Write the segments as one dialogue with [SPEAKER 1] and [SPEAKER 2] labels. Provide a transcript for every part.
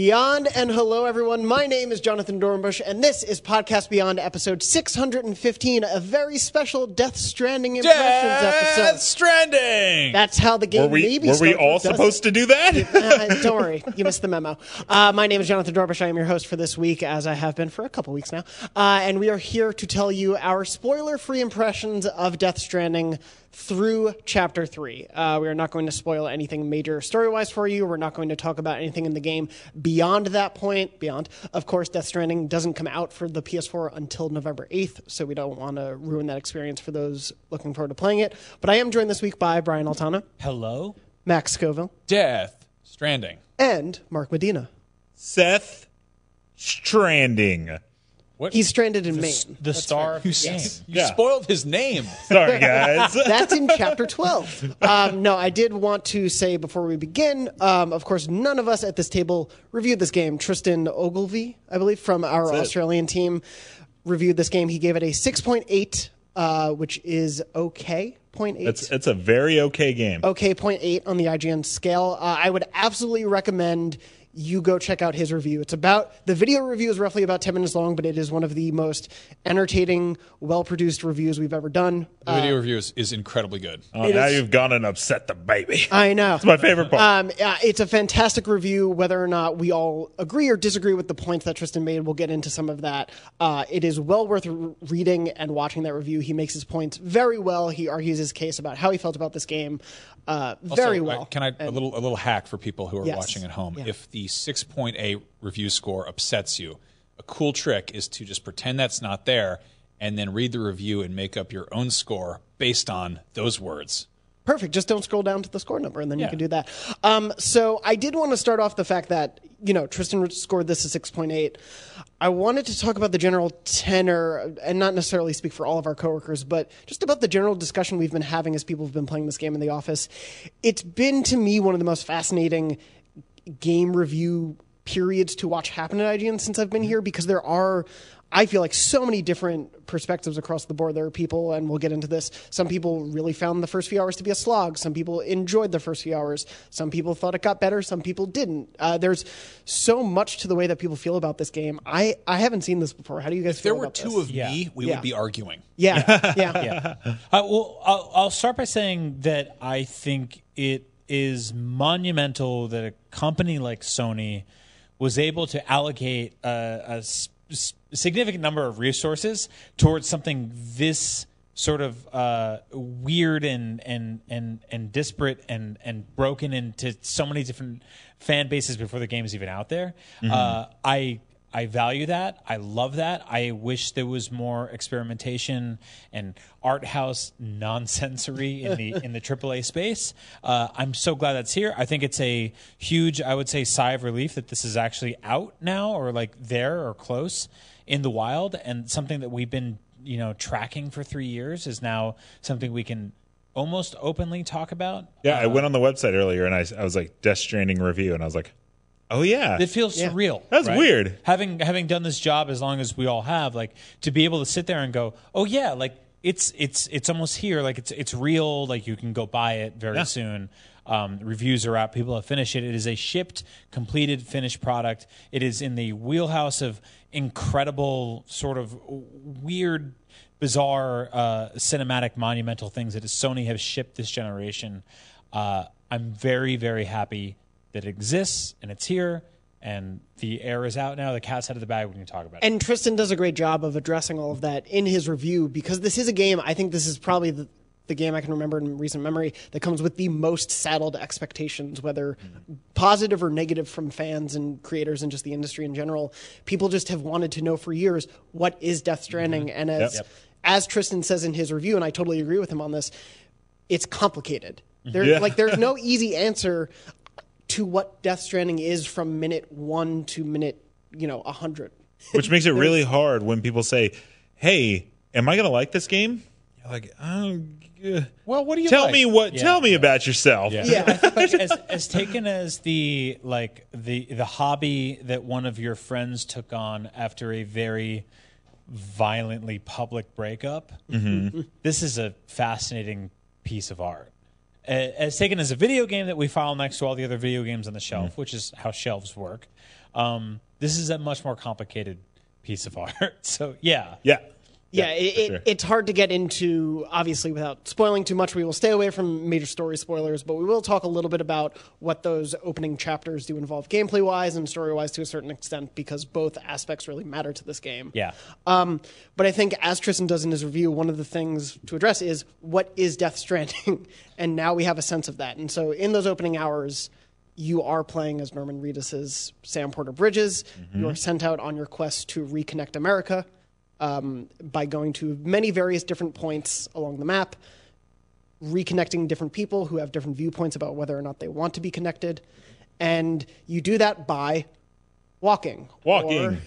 [SPEAKER 1] Beyond and hello everyone. My name is Jonathan Dornbush and this is Podcast Beyond episode 615, a very special Death Stranding impressions episode.
[SPEAKER 2] Death
[SPEAKER 1] episode.
[SPEAKER 2] Stranding.
[SPEAKER 1] That's how the game
[SPEAKER 3] Were we,
[SPEAKER 1] maybe
[SPEAKER 3] were we all
[SPEAKER 1] does it?
[SPEAKER 3] supposed to do that?
[SPEAKER 1] Uh, don't worry, you missed the memo. Uh, my name is Jonathan Dornbush. I am your host for this week, as I have been for a couple weeks now. Uh, and we are here to tell you our spoiler free impressions of Death Stranding through Chapter 3. Uh, we are not going to spoil anything major story wise for you. We're not going to talk about anything in the game beyond that point. Beyond, of course, Death Stranding doesn't come out for the PS4 until November 8th, so we don't want to ruin that experience for those looking forward to playing it. But I am joined this week by Brian Altano,
[SPEAKER 2] Hello.
[SPEAKER 1] Max Scoville,
[SPEAKER 2] Death Stranding.
[SPEAKER 1] and Mark Medina.
[SPEAKER 3] Seth Stranding.
[SPEAKER 2] What?
[SPEAKER 1] He's stranded in Maine.
[SPEAKER 4] The star of
[SPEAKER 2] you,
[SPEAKER 4] the game.
[SPEAKER 2] s- you
[SPEAKER 3] Yeah.
[SPEAKER 2] spoiled his name.
[SPEAKER 3] Sorry, guys.
[SPEAKER 1] That's in chapter 12. Um, no, I did want to say before we begin, um, of course, none of us at this table reviewed this game. Tristan Ogilvie, I believe, from our
[SPEAKER 3] That's it.
[SPEAKER 1] Australian team, reviewed this game. He gave it a 6.8, uh, which is okay. 0.8.
[SPEAKER 3] it's, it's a very okay game.
[SPEAKER 1] okay, 0.8 on the IGN scale. Uh, I would absolutely recommend you go check out his review. It's about the video review is roughly about 10 minutes long, but it is one of the most entertaining, well produced reviews we've ever done.
[SPEAKER 2] The video review is, is incredibly good.
[SPEAKER 3] Oh, now
[SPEAKER 1] is-
[SPEAKER 3] you've gone and upset the baby.
[SPEAKER 1] I know.
[SPEAKER 3] It's my favorite part.
[SPEAKER 1] Um, yeah, it's a fantastic review. Whether or not we all agree or disagree with the points that Tristan made, we'll get into some of that. Uh, it is well worth r- reading and watching that review. He makes his points very well. He argues his case about how he felt about this game uh, very
[SPEAKER 2] Also,
[SPEAKER 1] well.
[SPEAKER 2] I- Can I a little a little hack for people who are
[SPEAKER 1] Yes.
[SPEAKER 2] watching at home?
[SPEAKER 1] Yeah.
[SPEAKER 2] If the 6.8 review score upsets you, a cool trick is to just pretend that's not there and then read the review and make up your own score based on those words.
[SPEAKER 1] Perfect. Just don't scroll down to the score number, and then you can do that. Um, so I did want to start off the fact that you know Tristan scored this a six point eight. I wanted to talk about the general tenor, and not necessarily speak for all of our coworkers, but just about the general discussion we've been having as people have been playing this game in the office. It's been to me one of the most fascinating game review periods to watch happen at IGN since I've been here because there are I feel like so many different perspectives across the board. There are people, and we'll get into this. Some people really found the first few hours to be a slog. Some people enjoyed the first few hours. Some people thought it got better. Some people didn't. Uh, there's so much to the way that people feel about this game. I, I haven't seen this before. How do you guys
[SPEAKER 2] If
[SPEAKER 1] feel
[SPEAKER 2] there were two
[SPEAKER 1] this?
[SPEAKER 2] of
[SPEAKER 4] Yeah.
[SPEAKER 2] me, we
[SPEAKER 1] Yeah.
[SPEAKER 2] would be arguing.
[SPEAKER 1] yeah, yeah,
[SPEAKER 4] yeah. Uh, well, I'll, I'll start by saying that I think it is monumental that a company like Sony was able to allocate a, a s- s- significant number of resources towards something this sort of uh, weird and and and and disparate and and broken into so many different fan bases before the game is even out there. Uh, I I value that. I love that. I wish there was more experimentation and art house nonsensory in the in the AAA space. Uh, I'm so glad that's here. I think it's a huge, I would say, sigh of relief that this is actually out now, or like there or close in the wild, and something that we've been you know tracking for three years is now something we can almost openly talk about.
[SPEAKER 3] yeah, I went on the website earlier and I, I was like, Death Stranding review. And I was like, oh, yeah.
[SPEAKER 4] It feels surreal.
[SPEAKER 3] That's
[SPEAKER 4] right?
[SPEAKER 3] weird.
[SPEAKER 4] Having having done this job as long as we all have, like to be able to sit there and go, oh yeah, like it's it's it's almost here. Like it's it's real. Like you can go buy it very
[SPEAKER 3] Yeah.
[SPEAKER 4] soon. Um, reviews are out. People have finished it. It is a shipped, completed, finished product. It is in the wheelhouse of incredible, sort of weird, bizarre, uh, cinematic, monumental things that Sony have shipped this generation. Uh, I'm very, very happy that it exists and it's here and the air is out now. The cat's out of the bag. We can talk about it.
[SPEAKER 1] And Tristan does a great job of addressing all of that in his review because this is a game. I think this is probably the, the game I can remember in recent memory that comes with the most saddled expectations, whether positive or negative from fans and creators and just the industry in general. People just have wanted to know for years what is Death Stranding, mm-hmm. and as
[SPEAKER 3] Yep.
[SPEAKER 1] as Tristan says in his review, and I totally agree with him on this, it's complicated. There,
[SPEAKER 3] Yeah.
[SPEAKER 1] like, there's no easy answer to what Death Stranding is from minute one to minute, you know, a hundred.
[SPEAKER 3] Which makes it really hard when people say, hey, am I going to like this game? You're like, oh, uh,
[SPEAKER 2] Well, what do you
[SPEAKER 3] tell
[SPEAKER 2] like?
[SPEAKER 3] me what,
[SPEAKER 4] Yeah.
[SPEAKER 3] tell me about yourself.
[SPEAKER 2] Yeah.
[SPEAKER 1] Yeah.
[SPEAKER 4] but as, as taken as the like the the hobby that one of your friends took on after a very violently public breakup, this is a fascinating piece of art. As taken as a video game that we file next to all the other video games on the shelf, which is how shelves work. Um, this is a much more complicated piece of art. So yeah,
[SPEAKER 3] Yeah.
[SPEAKER 1] Yeah, it, it,
[SPEAKER 3] sure.
[SPEAKER 1] it's hard to get into, obviously, without spoiling too much. We will stay away from major story spoilers, but we will talk a little bit about what those opening chapters do involve gameplay wise and story wise to a certain extent, because both aspects really matter to this game.
[SPEAKER 4] yeah.
[SPEAKER 1] Um, but I think, as Tristan does in his review, one of the things to address is what is Death Stranding? and now we have a sense of that. And so, in those opening hours, you are playing as Norman Reedus's Sam Porter Bridges. You are sent out on your quest to reconnect America um, by going to many various different points along the map, reconnecting different people who have different viewpoints about whether or not they want to be connected. And you do that by walking.
[SPEAKER 3] Walking.
[SPEAKER 1] or-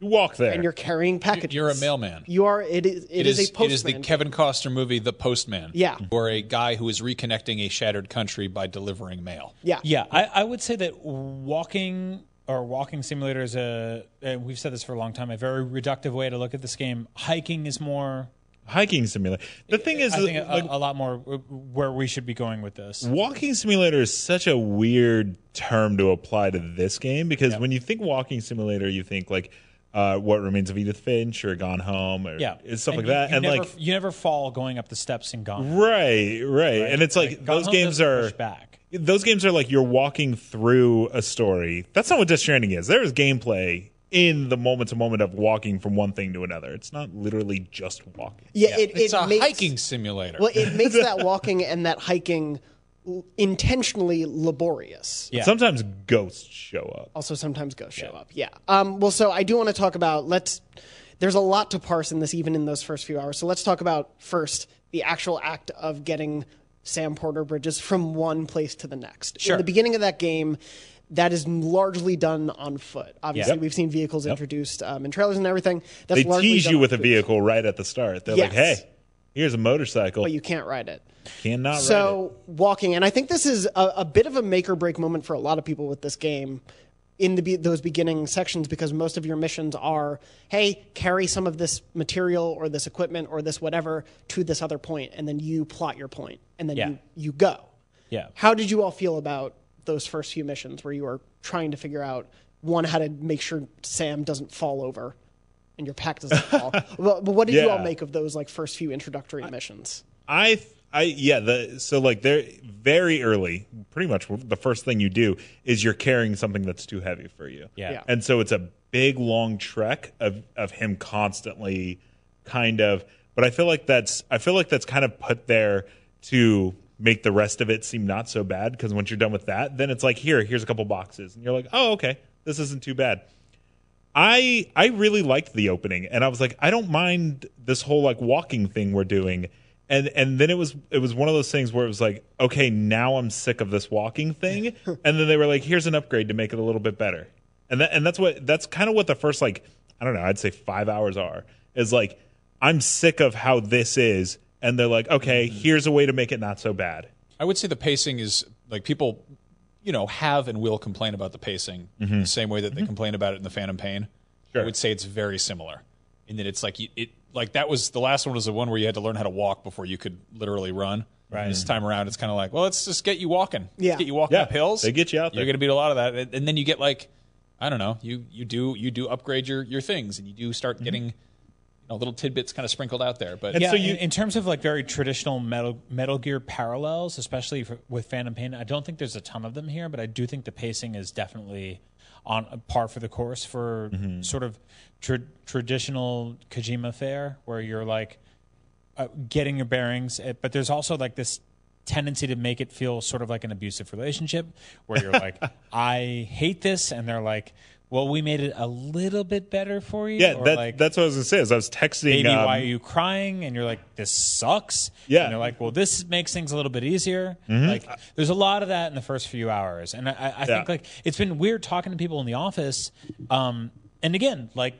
[SPEAKER 3] you walk there.
[SPEAKER 1] and you're carrying packages.
[SPEAKER 2] You're a mailman.
[SPEAKER 1] You are. It is.
[SPEAKER 2] It
[SPEAKER 1] is,
[SPEAKER 2] is,
[SPEAKER 1] a postman.
[SPEAKER 2] it is the Kevin Costner movie The Postman.
[SPEAKER 1] Yeah.
[SPEAKER 2] Or a guy who is reconnecting a shattered country by delivering mail.
[SPEAKER 1] Yeah.
[SPEAKER 4] Yeah, I, I would say that walking or walking simulator is a, and we've said this for a long time, a very reductive way to look at this game. Hiking is more,
[SPEAKER 3] Hiking simulator. The thing is,
[SPEAKER 4] I think, a,
[SPEAKER 3] like,
[SPEAKER 4] a lot more where we should be going with this.
[SPEAKER 3] walking simulator is such a weird term to apply to this game because when you think walking simulator, you think like uh, what remains of Edith Finch or Gone Home or
[SPEAKER 4] Yeah,
[SPEAKER 3] stuff
[SPEAKER 4] And
[SPEAKER 3] like
[SPEAKER 4] you-
[SPEAKER 3] that.
[SPEAKER 4] You
[SPEAKER 3] and
[SPEAKER 4] never,
[SPEAKER 3] like,
[SPEAKER 4] you never fall going up the steps and gone.
[SPEAKER 3] right, right, and it's like,
[SPEAKER 4] Gone
[SPEAKER 3] those
[SPEAKER 4] Home
[SPEAKER 3] games are
[SPEAKER 4] back.
[SPEAKER 3] Those games are like you're walking through a story. That's not what Death Stranding is. There is gameplay in the moment to moment of walking from one thing to another. It's not literally just walking.
[SPEAKER 1] Yeah. It,
[SPEAKER 2] It's
[SPEAKER 1] it
[SPEAKER 2] a
[SPEAKER 1] makes,
[SPEAKER 2] hiking simulator.
[SPEAKER 1] Well, it makes that walking and that hiking intentionally laborious.
[SPEAKER 4] Yeah.
[SPEAKER 3] Sometimes ghosts show up.
[SPEAKER 1] Also, sometimes ghosts show up. Yeah. Um, well, so I do want to talk about. Let's. There's a lot to parse in this, even in those first few hours. So let's talk about first the actual act of getting Sam Porter Bridges from one place to the next.
[SPEAKER 4] Sure.
[SPEAKER 1] In the beginning of that game, that is largely done on foot. Obviously,
[SPEAKER 3] Yep.
[SPEAKER 1] we've seen vehicles introduced um, in trailers and everything. That's
[SPEAKER 3] They tease you with a vehicle right at the start. They're like, "Hey, here's a motorcycle.
[SPEAKER 1] but you can't ride it.
[SPEAKER 3] Cannot ride it."
[SPEAKER 1] So walking, and I think this is a, a bit of a make or break moment for a lot of people with this game in the be- those beginning sections because most of your missions are, hey, carry some of this material or this equipment or this whatever to this other point, and then you plot your point, and then
[SPEAKER 4] Yeah.
[SPEAKER 1] you you go.
[SPEAKER 4] Yeah.
[SPEAKER 1] How did you all feel about those first few missions where you are trying to figure out one how to make sure Sam doesn't fall over and your pack doesn't fall? well, but what did you all make of those like first few introductory missions?
[SPEAKER 3] I, I, yeah. The so like they're very early. Pretty much the first thing you do is you're carrying something that's too heavy for you.
[SPEAKER 4] Yeah.
[SPEAKER 1] Yeah.
[SPEAKER 3] And so it's a big long trek of of him constantly, kind of. But I feel like that's I feel like that's kind of put there to make the rest of it seem not so bad because once you're done with that, then it's like here, here's a couple boxes, and you're like, oh okay, this isn't too bad. I I really liked the opening, and I was like, I don't mind this whole like walking thing we're doing, and and then it was it was one of those things where it was like, okay, now I'm sick of this walking thing, and then they were like, here's an upgrade to make it a little bit better, and that and that's what that's kind of what the first like I don't know, I'd say five hours are is like I'm sick of how this is, and they're like, okay, mm-hmm. here's a way to make it not so bad.
[SPEAKER 2] I would say the pacing is like people, you know, have and will complain about the pacing mm-hmm. the same way that they mm-hmm. complain about it in the Phantom Pain.
[SPEAKER 3] Sure.
[SPEAKER 2] I would say it's very similar in then it's like you- it like that was the last one was the one where you had to learn how to walk before you could literally run. Right. This time around, it's kind of like, well, let's just get you walking.
[SPEAKER 1] Yeah.
[SPEAKER 2] Let's get you walking
[SPEAKER 3] Yeah,
[SPEAKER 2] up hills.
[SPEAKER 3] they get you out There.
[SPEAKER 2] You're going to beat a lot of that, and- and then you get like, I don't know, you you do you do upgrade your your things, and you do start getting. You know, little tidbits kind of sprinkled out there, but
[SPEAKER 3] And
[SPEAKER 4] yeah,
[SPEAKER 3] so you-
[SPEAKER 4] in, in terms of like very traditional Metal Metal Gear parallels, especially for, with Phantom Pain, I don't think there's a ton of them here, but I do think the pacing is definitely on par for the course for
[SPEAKER 3] Mm-hmm.
[SPEAKER 4] sort of tra- traditional Kojima fare, where you're like uh, getting your bearings, eh, but there's also like this tendency to make it feel sort of like an abusive relationship, where you're like, I hate this, and they're like. Well, we made it a little bit better for you.
[SPEAKER 3] Yeah, that,
[SPEAKER 4] like,
[SPEAKER 3] that's what I was gonna say. Is I was texting.
[SPEAKER 4] baby,
[SPEAKER 3] um,
[SPEAKER 4] why are you crying? And you're like, this sucks.
[SPEAKER 3] Yeah.
[SPEAKER 4] And they're like, well, this makes things a little bit easier.
[SPEAKER 3] Mm-hmm.
[SPEAKER 4] Like, there's a lot of that in the first few hours, and I, I I think like it's been weird talking to people in the office. Um, and again, like.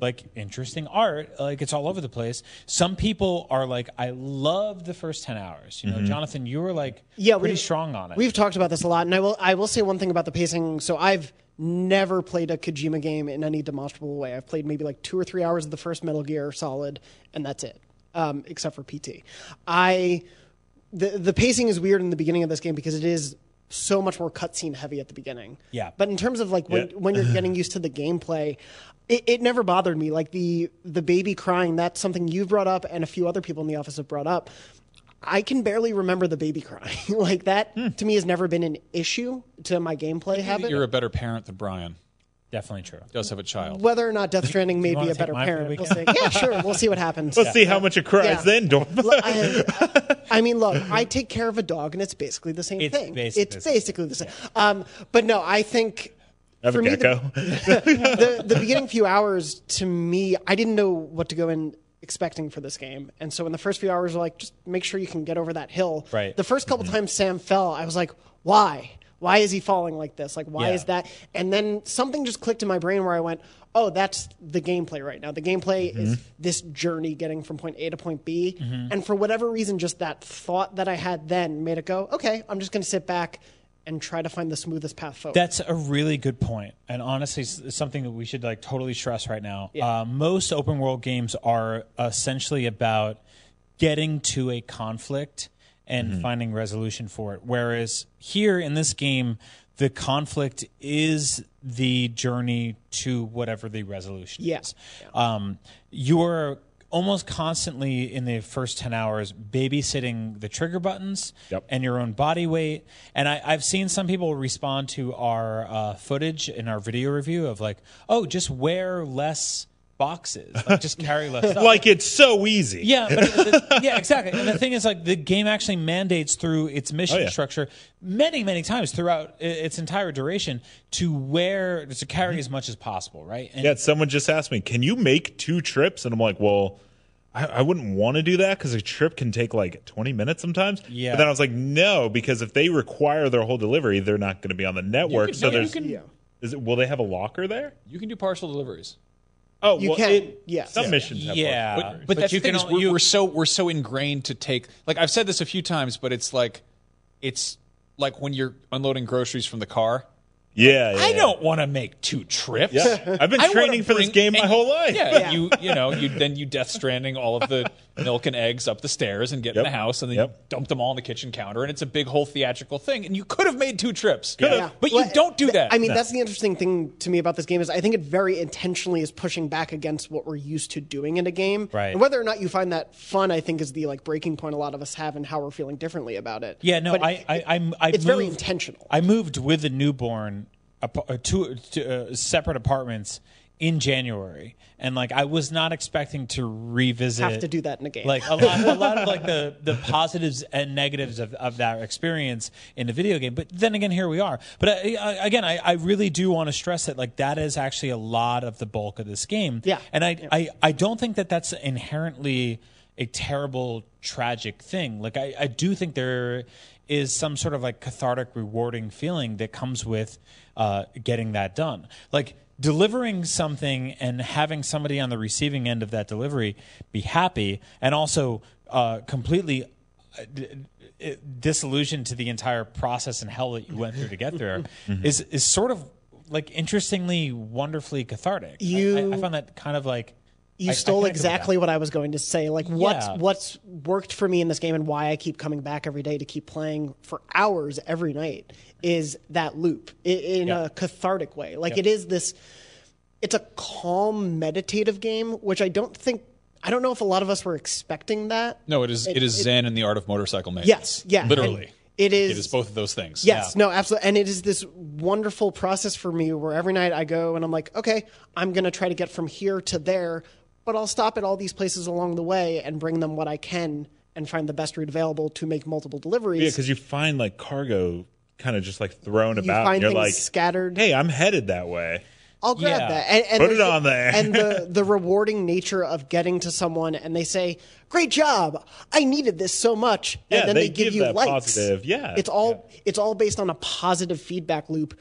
[SPEAKER 4] Like interesting art, like it's all over the place. Some people are like, "I love the first ten hours."
[SPEAKER 3] Mm-hmm.
[SPEAKER 4] You know, Jonathan, you were like,
[SPEAKER 1] yeah,
[SPEAKER 4] pretty strong on it.
[SPEAKER 1] We've talked about this a lot, and I will I will say one thing about the pacing. So I've never played a Kojima game in any demonstrable way. I've played maybe like two or three hours of the first Metal Gear Solid, and that's it, um, except for PT. I the the pacing is weird in the beginning of this game because it is so much more cutscene heavy at the beginning.
[SPEAKER 4] Yeah.
[SPEAKER 1] But in terms of like when
[SPEAKER 3] Yeah.
[SPEAKER 1] when you're getting used to the gameplay, it, it never bothered me. Like the the baby crying, that's something you've brought up and a few other people in the office have brought up. I can barely remember the baby crying. like that
[SPEAKER 3] Hmm.
[SPEAKER 1] to me has never been an issue to my gameplay habit.
[SPEAKER 2] You're a better parent than Brian.
[SPEAKER 4] Definitely true.
[SPEAKER 2] Does have a child.
[SPEAKER 1] Whether or not Death Stranding may be a better
[SPEAKER 4] mine for the
[SPEAKER 1] parent, we'll see. Yeah, sure. We'll see what happens.
[SPEAKER 3] Let's see how much it cries
[SPEAKER 1] Yeah.
[SPEAKER 3] then. Don't.
[SPEAKER 1] I, I mean, look, I take care of a dog, and it's basically the same
[SPEAKER 4] It's
[SPEAKER 1] thing.
[SPEAKER 4] basically
[SPEAKER 1] it's
[SPEAKER 4] the same.
[SPEAKER 1] basically the same. Um, but no, I think
[SPEAKER 3] Have
[SPEAKER 1] for
[SPEAKER 3] a
[SPEAKER 1] me, the- the, the beginning few hours to me, I didn't know what to go in expecting for this game. And so in the first few hours, like, just make sure you can get over that hill.
[SPEAKER 4] Right.
[SPEAKER 1] The first
[SPEAKER 3] Mm-hmm.
[SPEAKER 1] couple times Sam fell, I was like, why? Why is he falling like this? Like, why
[SPEAKER 4] Yeah.
[SPEAKER 1] is that? And then something just clicked in my brain where I went, oh, that's the gameplay right now. The gameplay
[SPEAKER 3] Mm-hmm.
[SPEAKER 1] is this journey getting from point A to point B. And for whatever reason, just that thought that I had then made it go, okay, I'm just going to sit back and try to find the smoothest path forward.
[SPEAKER 4] That's a really good point, and honestly, it's something that we should like totally stress right now. Uh, most open world games are essentially about getting to a conflict and finding resolution for it. Whereas here in this game, the conflict is the journey to whatever the resolution
[SPEAKER 1] Yeah.
[SPEAKER 4] is. Um, you're almost constantly in the first 10 hours babysitting the trigger buttons
[SPEAKER 3] Yep.
[SPEAKER 4] and your own body weight. And I, I've seen some people respond to our uh, footage in our video review of like, oh, just wear less boxes, like just carry less stuff.
[SPEAKER 3] like it's so easy.
[SPEAKER 4] Yeah, but the, yeah, exactly. And the thing is, like, the game actually mandates through its mission
[SPEAKER 3] Oh, yeah.
[SPEAKER 4] structure many, many times throughout its entire duration to wear to carry as much as possible, right? And
[SPEAKER 3] Yeah, someone just asked me, "Can you make two trips?" And I'm like, "Well, I, I wouldn't want to do that because a trip can take like 20 minutes sometimes."
[SPEAKER 4] Yeah.
[SPEAKER 3] But then I was like, "No," because if they require their whole delivery, they're not going to be on the network.
[SPEAKER 2] can-
[SPEAKER 3] so
[SPEAKER 2] no, you
[SPEAKER 3] there's,
[SPEAKER 2] can-
[SPEAKER 1] Yeah.
[SPEAKER 3] is it? Will they have a locker there?
[SPEAKER 2] You can do partial deliveries.
[SPEAKER 3] Oh,
[SPEAKER 1] You
[SPEAKER 3] well,
[SPEAKER 1] can,
[SPEAKER 3] it-
[SPEAKER 1] yes.
[SPEAKER 3] Some
[SPEAKER 1] Yeah.
[SPEAKER 3] missions have
[SPEAKER 4] Yeah.
[SPEAKER 3] partial
[SPEAKER 2] But, but, that's
[SPEAKER 4] you
[SPEAKER 2] the thing
[SPEAKER 4] can
[SPEAKER 2] is we're,
[SPEAKER 4] you-
[SPEAKER 2] we're so we're so ingrained to take like I've said this a few times, but it's like it's like when you're unloading groceries from the car.
[SPEAKER 3] Yeah, yeah,
[SPEAKER 2] I don't want to make two trips.
[SPEAKER 3] Yeah. I've been
[SPEAKER 2] I
[SPEAKER 3] training for this game my
[SPEAKER 2] and-
[SPEAKER 3] whole life.
[SPEAKER 2] Yeah, you you know you then you Death Stranding all of the milk and eggs up the stairs and get in the house and then
[SPEAKER 3] Yep.
[SPEAKER 2] you dump them all on the kitchen counter and it's a big whole theatrical thing and you could have made two trips,
[SPEAKER 1] Yeah.
[SPEAKER 2] but you don't do that.
[SPEAKER 1] I mean, that's the interesting thing to me about this game is I think it very intentionally is pushing back against what we're used to doing in a game.
[SPEAKER 4] Right.
[SPEAKER 1] And whether or not you find that fun, I think is the like breaking point a lot of us have and how we're feeling differently about it.
[SPEAKER 4] Yeah, no,
[SPEAKER 1] But
[SPEAKER 4] I, I, I, I
[SPEAKER 1] it's very
[SPEAKER 4] moved-
[SPEAKER 1] intentional.
[SPEAKER 4] I moved with a newborn uh, two uh, separate apartments in January, and like I was not expecting to revisit.
[SPEAKER 1] Have to do that in a game.
[SPEAKER 4] Like a lot, a lot of like the the positives and negatives of, of that experience in a video game. But then again, here we are. But I, I, again, I, I really do want to stress that like that is actually a lot of the bulk of this game.
[SPEAKER 1] Yeah.
[SPEAKER 4] and I, I, I don't think that that's inherently a terrible tragic thing like I, I do think there is some sort of like cathartic rewarding feeling that comes with uh, getting that done. Like delivering something and having somebody on the receiving end of that delivery be happy and also uh, completely uh, d- d- disillusioned to the entire process and hell that you went through to get there is is sort of like interestingly wonderfully cathartic. I-
[SPEAKER 1] You-
[SPEAKER 4] I, I found that kind of like
[SPEAKER 1] you
[SPEAKER 4] I- I
[SPEAKER 1] stole
[SPEAKER 4] with
[SPEAKER 1] exactly what I was going to say. Like what's
[SPEAKER 4] Yeah.
[SPEAKER 1] what's worked for me in this game and why I keep coming back every day to keep playing for hours every night is that loop in
[SPEAKER 4] Yeah.
[SPEAKER 1] a cathartic way. Like it is this it's a calm meditative game, which I don't think I don't know if a lot of us were expecting that.
[SPEAKER 2] no, it is it, is Zen and the art of motorcycle maintenance.
[SPEAKER 1] Yes, yeah,
[SPEAKER 2] literally.
[SPEAKER 1] and it is-
[SPEAKER 2] It is both of those things.
[SPEAKER 1] Yes, no, absolutely. And it is this wonderful process for me where every night I go and I'm like, okay, I'm going to try to get from here to there, but I'll stop at all these places along the way and bring them what I can and find the best route available to make multiple deliveries.
[SPEAKER 3] Yeah, because you find like cargo kind of just like thrown
[SPEAKER 1] you
[SPEAKER 3] about.
[SPEAKER 1] find
[SPEAKER 3] and you're like,
[SPEAKER 1] scattered.
[SPEAKER 3] hey, I'm headed that way.
[SPEAKER 1] I'll grab
[SPEAKER 4] Yeah.
[SPEAKER 1] that. And, and
[SPEAKER 3] Put it on there.
[SPEAKER 1] and the, the rewarding nature of getting to someone and they say, Great job. I needed this so much.
[SPEAKER 3] Yeah,
[SPEAKER 1] and then
[SPEAKER 3] they
[SPEAKER 1] they, give,
[SPEAKER 3] give
[SPEAKER 1] you likes.
[SPEAKER 3] positive- yeah,
[SPEAKER 1] It's all it's all based on a positive feedback loop.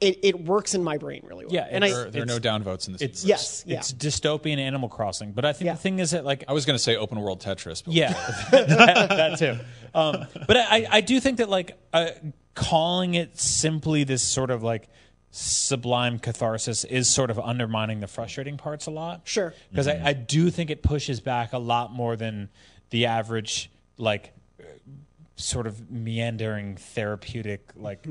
[SPEAKER 1] It, it works in my brain really well.
[SPEAKER 4] Yeah,
[SPEAKER 1] and I,
[SPEAKER 2] There, there are no downvotes in this.
[SPEAKER 4] it's
[SPEAKER 2] universe.
[SPEAKER 1] Yes, yeah.
[SPEAKER 4] it's dystopian Animal Crossing, but I think
[SPEAKER 1] Yeah.
[SPEAKER 4] the thing is that like
[SPEAKER 2] I was going to say open world Tetris. But
[SPEAKER 4] yeah, that, that too. Um, but I, I do think that like uh, calling it simply this sort of like sublime catharsis is sort of undermining the frustrating parts a lot.
[SPEAKER 1] Sure.
[SPEAKER 4] because I, I do think it pushes back a lot more than the average like sort of meandering therapeutic like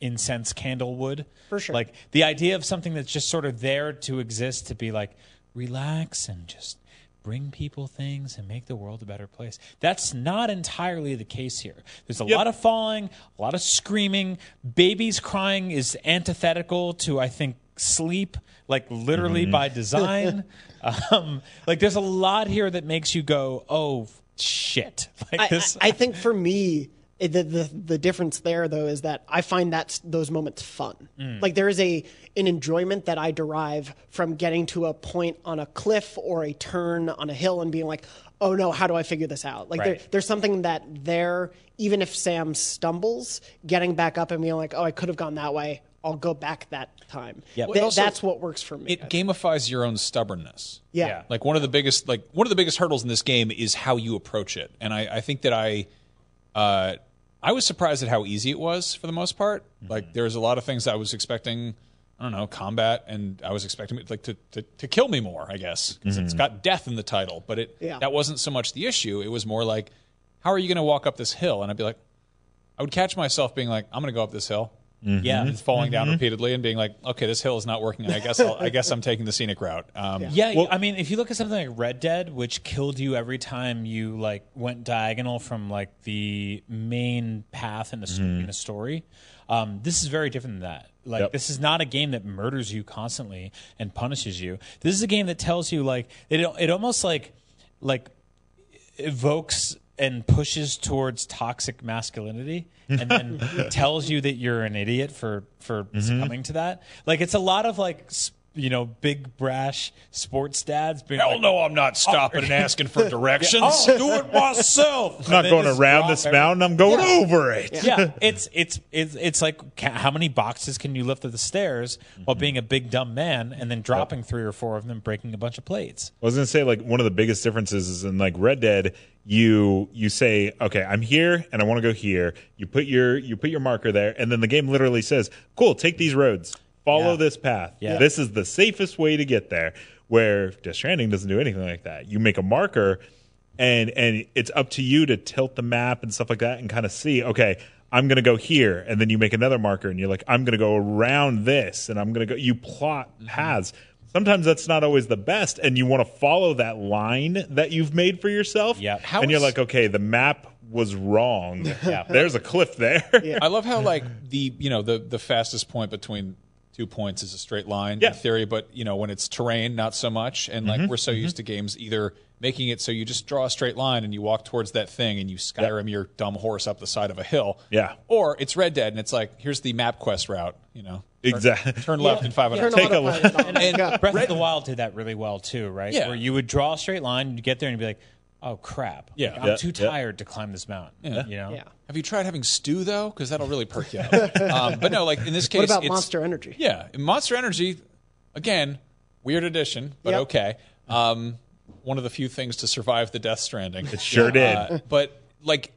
[SPEAKER 4] incense candle wood.
[SPEAKER 1] For sure.
[SPEAKER 4] Like the idea of something that's just sort of there to exist to be like relax and just bring people things and make the world a better place. That's not entirely the case here. There's a
[SPEAKER 3] Yep.
[SPEAKER 4] lot of falling, a lot of screaming. Babies crying is antithetical to, I think, sleep, like literally by design. um, like there's a lot here that makes you go, oh shit. Like
[SPEAKER 1] I,
[SPEAKER 4] this.
[SPEAKER 1] I, I think for me, it- the, the the difference there though is that I find that those moments fun.
[SPEAKER 4] Mm.
[SPEAKER 1] Like there is a an enjoyment that I derive from getting to a point on a cliff or a turn on a hill and being like, oh no, how do I figure this out? Like there, there's something that there, even if Sam stumbles, getting back up and being like, oh, I could have gone that way. I'll go back that time.
[SPEAKER 4] Yeah.
[SPEAKER 1] Th-
[SPEAKER 2] also,
[SPEAKER 1] that's what works for me.
[SPEAKER 2] It gamifies your own stubbornness.
[SPEAKER 1] yeah.
[SPEAKER 4] Yeah.
[SPEAKER 2] Like one of the biggest, like one of the biggest hurdles in this game is how you approach it, and I, I think that I, uh, I was surprised at how easy it was for the most part.
[SPEAKER 1] Mm-hmm.
[SPEAKER 2] Like there was a lot of things I was expecting. I don't know combat, and I was expecting it like to, to, to kill me more. I guess because it's got death in the title, but it
[SPEAKER 1] Yeah.
[SPEAKER 2] that wasn't so much the issue. It was more like, how are you going to walk up this hill? And I'd be like, I would catch myself being like, I'm going to go up this hill.
[SPEAKER 4] Yeah.
[SPEAKER 2] And falling down repeatedly and being like, okay, this hill is not working. I guess I'll, I guess I'm taking the scenic route. Um,
[SPEAKER 4] Yeah, I mean, if you look at something like Red Dead, which killed you every time you like went diagonal from like the main path in a, s- in a story, um, this is very different than that. Like,
[SPEAKER 3] Yep.
[SPEAKER 4] this is not a game that murders you constantly and punishes you. This is a game that tells you like it. It almost like like evokes and pushes towards toxic masculinity and then tells you that you're an idiot for for mm-hmm. succumbing to that. Like it's a lot of like s- you know big brash sports dads being
[SPEAKER 2] Hell
[SPEAKER 4] like,
[SPEAKER 2] no, I'm not stopping and oh, asking for directions.
[SPEAKER 4] I'll oh. do it myself
[SPEAKER 3] I'm not going around this mountain. I'm going over it.
[SPEAKER 4] yeah, it's it's it's it's like how many boxes can you lift up the stairs while mm-hmm. being a big dumb man and then dropping three or four of them, breaking a bunch of plates.
[SPEAKER 3] I was gonna say like one of the biggest differences is in like Red Dead, you you say, okay, I'm here and I want to go here. You put your you put your marker there, and then the game literally says, cool, take these roads, follow
[SPEAKER 4] Yeah.
[SPEAKER 3] this path.
[SPEAKER 4] Yeah.
[SPEAKER 3] This is the safest way to get there. Where Death Stranding doesn't do anything like that. You make a marker, and and it's up to you to tilt the map and stuff like that, and kind of see, okay. I'm gonna go here, and then you make another marker, and you're like, I'm gonna go around this, and I'm gonna go. You plot
[SPEAKER 4] Mm-hmm.
[SPEAKER 3] paths, sometimes that's not always the best and you want to follow that line that you've made for yourself
[SPEAKER 4] Yep.
[SPEAKER 2] How
[SPEAKER 3] and you're like okay the map was wrong
[SPEAKER 4] Yeah.
[SPEAKER 3] there's a cliff there Yeah.
[SPEAKER 2] I love how like the you know the the fastest point between two points is a straight line
[SPEAKER 3] Yeah.
[SPEAKER 2] in theory, but you know when it's terrain, not so much. And like mm-hmm. we're so mm-hmm. used to games either making it so you just draw a straight line and you walk towards that thing and you Skyrim your dumb horse up the side of a hill.
[SPEAKER 3] Yeah.
[SPEAKER 2] Or it's Red Dead and it's like here's the map quest route. You know, Turn-
[SPEAKER 3] Exactly.
[SPEAKER 2] Turn left in five
[SPEAKER 1] Turn.
[SPEAKER 3] Take a
[SPEAKER 1] autopilot on.
[SPEAKER 2] And-
[SPEAKER 4] Breath of the Wild did that really well too, right?
[SPEAKER 2] Yeah.
[SPEAKER 4] Where you would draw a straight line, you'd get there, and you'd be like, "Oh crap!
[SPEAKER 2] Yeah.
[SPEAKER 4] Like, I'm
[SPEAKER 3] Yeah,
[SPEAKER 4] too
[SPEAKER 3] yeah.
[SPEAKER 4] tired to climb this mountain." You know?
[SPEAKER 1] Yeah.
[SPEAKER 2] Have you tried having stew though? Because that'll really perk you up. um, but no, like in this case,
[SPEAKER 1] What about
[SPEAKER 2] it's-
[SPEAKER 1] Monster Energy?
[SPEAKER 2] Yeah, Monster Energy, again, weird addition, but
[SPEAKER 1] Yep.
[SPEAKER 2] okay. Um, one of the few things to survive the Death Stranding. It
[SPEAKER 3] sure did.
[SPEAKER 2] but like,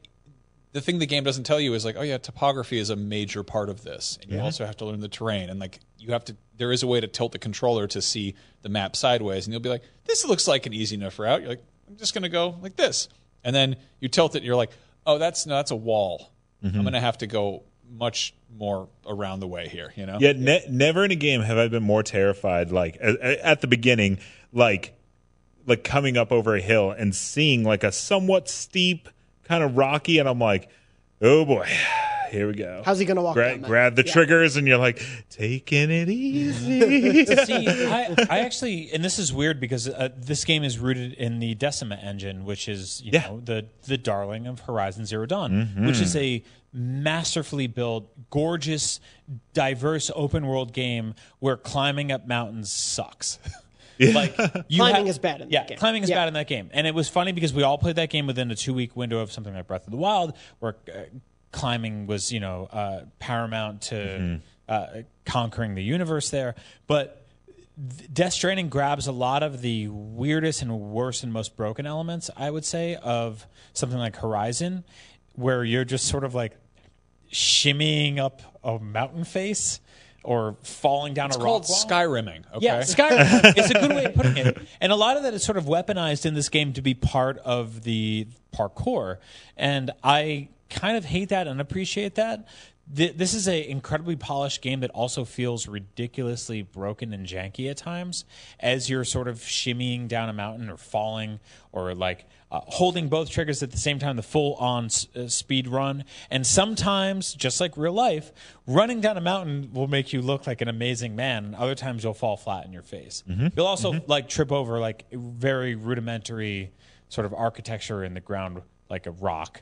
[SPEAKER 2] the thing the game doesn't tell you is like, oh yeah, topography is a major part of this, and you also have to learn the terrain, and like you have to. There is a way to tilt the controller to see the map sideways, and you'll be like, this looks like an easy enough route. You're like, I'm just gonna go like this, and then you tilt it, and you're like, oh, that's no, that's a wall.
[SPEAKER 3] Mm-hmm.
[SPEAKER 2] I'm gonna have to go much more around the way here. You know.
[SPEAKER 3] Yet ne- never in a game have I been more terrified. Like at, at the beginning, like like coming up over a hill and seeing like a somewhat steep, kind of rocky, and I'm like, oh boy, here we go.
[SPEAKER 1] How's he gonna walk
[SPEAKER 3] Gra- grab the
[SPEAKER 1] Yeah.
[SPEAKER 3] triggers, and you're like taking it easy.
[SPEAKER 4] See, I, I actually, and this is weird because uh, this game is rooted in the Decima engine, which is you
[SPEAKER 3] Yeah.
[SPEAKER 4] know the the darling of Horizon Zero Dawn, which is a masterfully built, gorgeous, diverse open world game where climbing up mountains sucks. Like you
[SPEAKER 1] Climbing
[SPEAKER 4] have-
[SPEAKER 1] is bad in that game.
[SPEAKER 4] climbing is
[SPEAKER 1] Yeah.
[SPEAKER 4] bad in that game, and it was funny because we all played that game within a two week window of something like Breath of the Wild, where uh, climbing was you know uh, paramount to uh, conquering the universe there, but. Death Stranding grabs a lot of the weirdest and worst and most broken elements, I would say, of something like Horizon, where you're just sort of like shimmying up a mountain face or falling down
[SPEAKER 2] It's
[SPEAKER 4] a
[SPEAKER 2] called
[SPEAKER 4] rock wall.
[SPEAKER 2] Skyrimming. Okay.
[SPEAKER 4] Yeah, Skyrim. it's a good way of putting it. And a lot of that is sort of weaponized in this game to be part of the parkour. And I kind of hate that and appreciate that. Th- This is an incredibly polished game that also feels ridiculously broken and janky at times as you're sort of shimmying down a mountain or falling or like uh, holding both triggers at the same time, the full on s- uh, speed run. And sometimes, just like real life, running down a mountain will make you look like an amazing man. And other times you'll fall flat in your face. You'll also like trip over like very rudimentary sort of architecture in the ground, like a rock.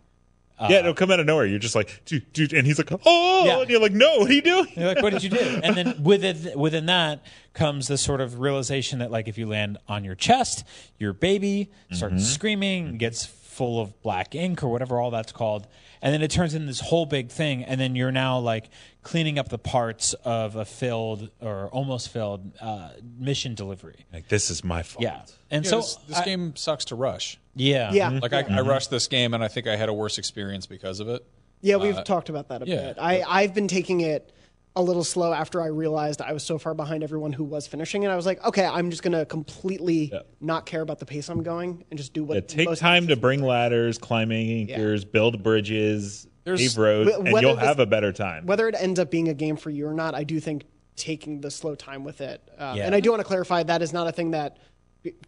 [SPEAKER 3] Yeah, uh, it'll come out of nowhere. You're just like, dude, dude, and he's like, oh,
[SPEAKER 4] Yeah.
[SPEAKER 3] and you're like, no, what are you doing?
[SPEAKER 4] You're like, what did you do? And then within within that comes the sort of realization that like if you land on your chest, your baby starts mm-hmm. screaming, gets full of black ink or whatever all that's called, and then it turns into this whole big thing, and then you're now like cleaning up the parts of a failed or almost failed uh, mission delivery.
[SPEAKER 3] Like, this is my fault.
[SPEAKER 4] Yeah, and
[SPEAKER 2] Yeah,
[SPEAKER 4] so
[SPEAKER 2] this, this
[SPEAKER 4] I-
[SPEAKER 2] game sucks to rush.
[SPEAKER 4] yeah,
[SPEAKER 1] Yeah.
[SPEAKER 2] Like I, I rushed this game, and I think I had a worse experience because of it.
[SPEAKER 1] Yeah, we've talked about that a
[SPEAKER 2] yeah,
[SPEAKER 1] bit. I, I've been taking it a little slow after I realized I was so far behind everyone who was finishing it. I was like, okay, I'm just going to completely not care about the pace I'm going and just do what
[SPEAKER 3] Yeah, take time to bring ladders, climb anchors, build bridges,
[SPEAKER 2] There's-
[SPEAKER 3] pave roads, and you'll
[SPEAKER 1] this-
[SPEAKER 3] have a better time.
[SPEAKER 1] whether it ends up being a game for you or not, I do think taking the slow time with it. Uh,
[SPEAKER 4] Yeah.
[SPEAKER 1] And I do want to clarify that is not a thing that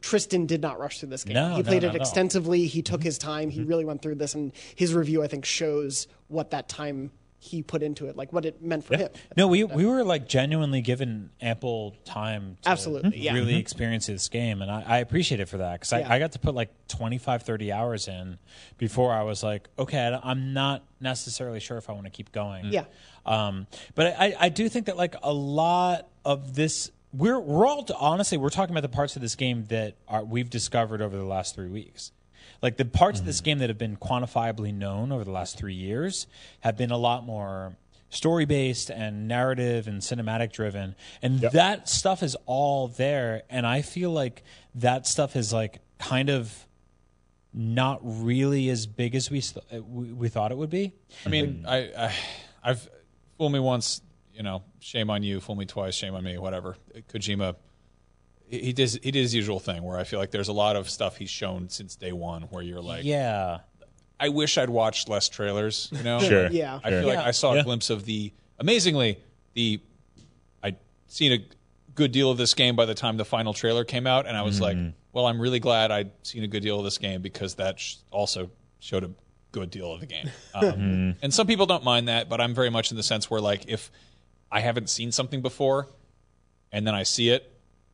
[SPEAKER 1] Tristan did not rush through this game.
[SPEAKER 4] No,
[SPEAKER 1] he
[SPEAKER 4] no,
[SPEAKER 1] played
[SPEAKER 4] not
[SPEAKER 1] it
[SPEAKER 4] at all.
[SPEAKER 1] extensively. He took his time. He really went through this, and his review I think shows what that time he put into it, like what it meant for him.
[SPEAKER 4] No, we we were like genuinely given ample time to
[SPEAKER 1] Absolutely, yeah.
[SPEAKER 4] really experience this game, and I, I appreciate it for that because
[SPEAKER 1] Yeah.
[SPEAKER 4] I, I got to put like 25, 30 hours in before I was like, okay, I'm not necessarily sure if I want to keep going.
[SPEAKER 1] Yeah.
[SPEAKER 4] Um, but I, I do think that like a lot of this, we're we're all honestly we're talking about the parts of this game that are we've discovered over the last three weeks. Like the parts of this game that have been quantifiably known over the last three years have been a lot more story based and narrative and cinematic driven, and that stuff is all there. And I feel like that stuff is like kind of not really as big as we st- uh, we, we thought it would be.
[SPEAKER 2] I mean, I, I, I've fool me once, you know, shame on you. Fool me twice, shame on me. Whatever. Kojima, he he does he did his usual thing where I feel like there's a lot of stuff he's shown since day one where you're like,
[SPEAKER 4] Yeah.
[SPEAKER 2] I wish I'd watched less trailers. You know,
[SPEAKER 3] Sure.
[SPEAKER 1] Yeah.
[SPEAKER 2] I feel like
[SPEAKER 4] Yeah.
[SPEAKER 2] I saw
[SPEAKER 3] Yeah.
[SPEAKER 2] a glimpse of the amazingly the I'd seen a good deal of this game by the time the final trailer came out, and I was like, well, I'm really glad I'd seen a good deal of this game because that sh- also showed a good deal of the game. Um, And some people don't mind that, but I'm very much in the sense where like if I haven't seen something before, and then I see it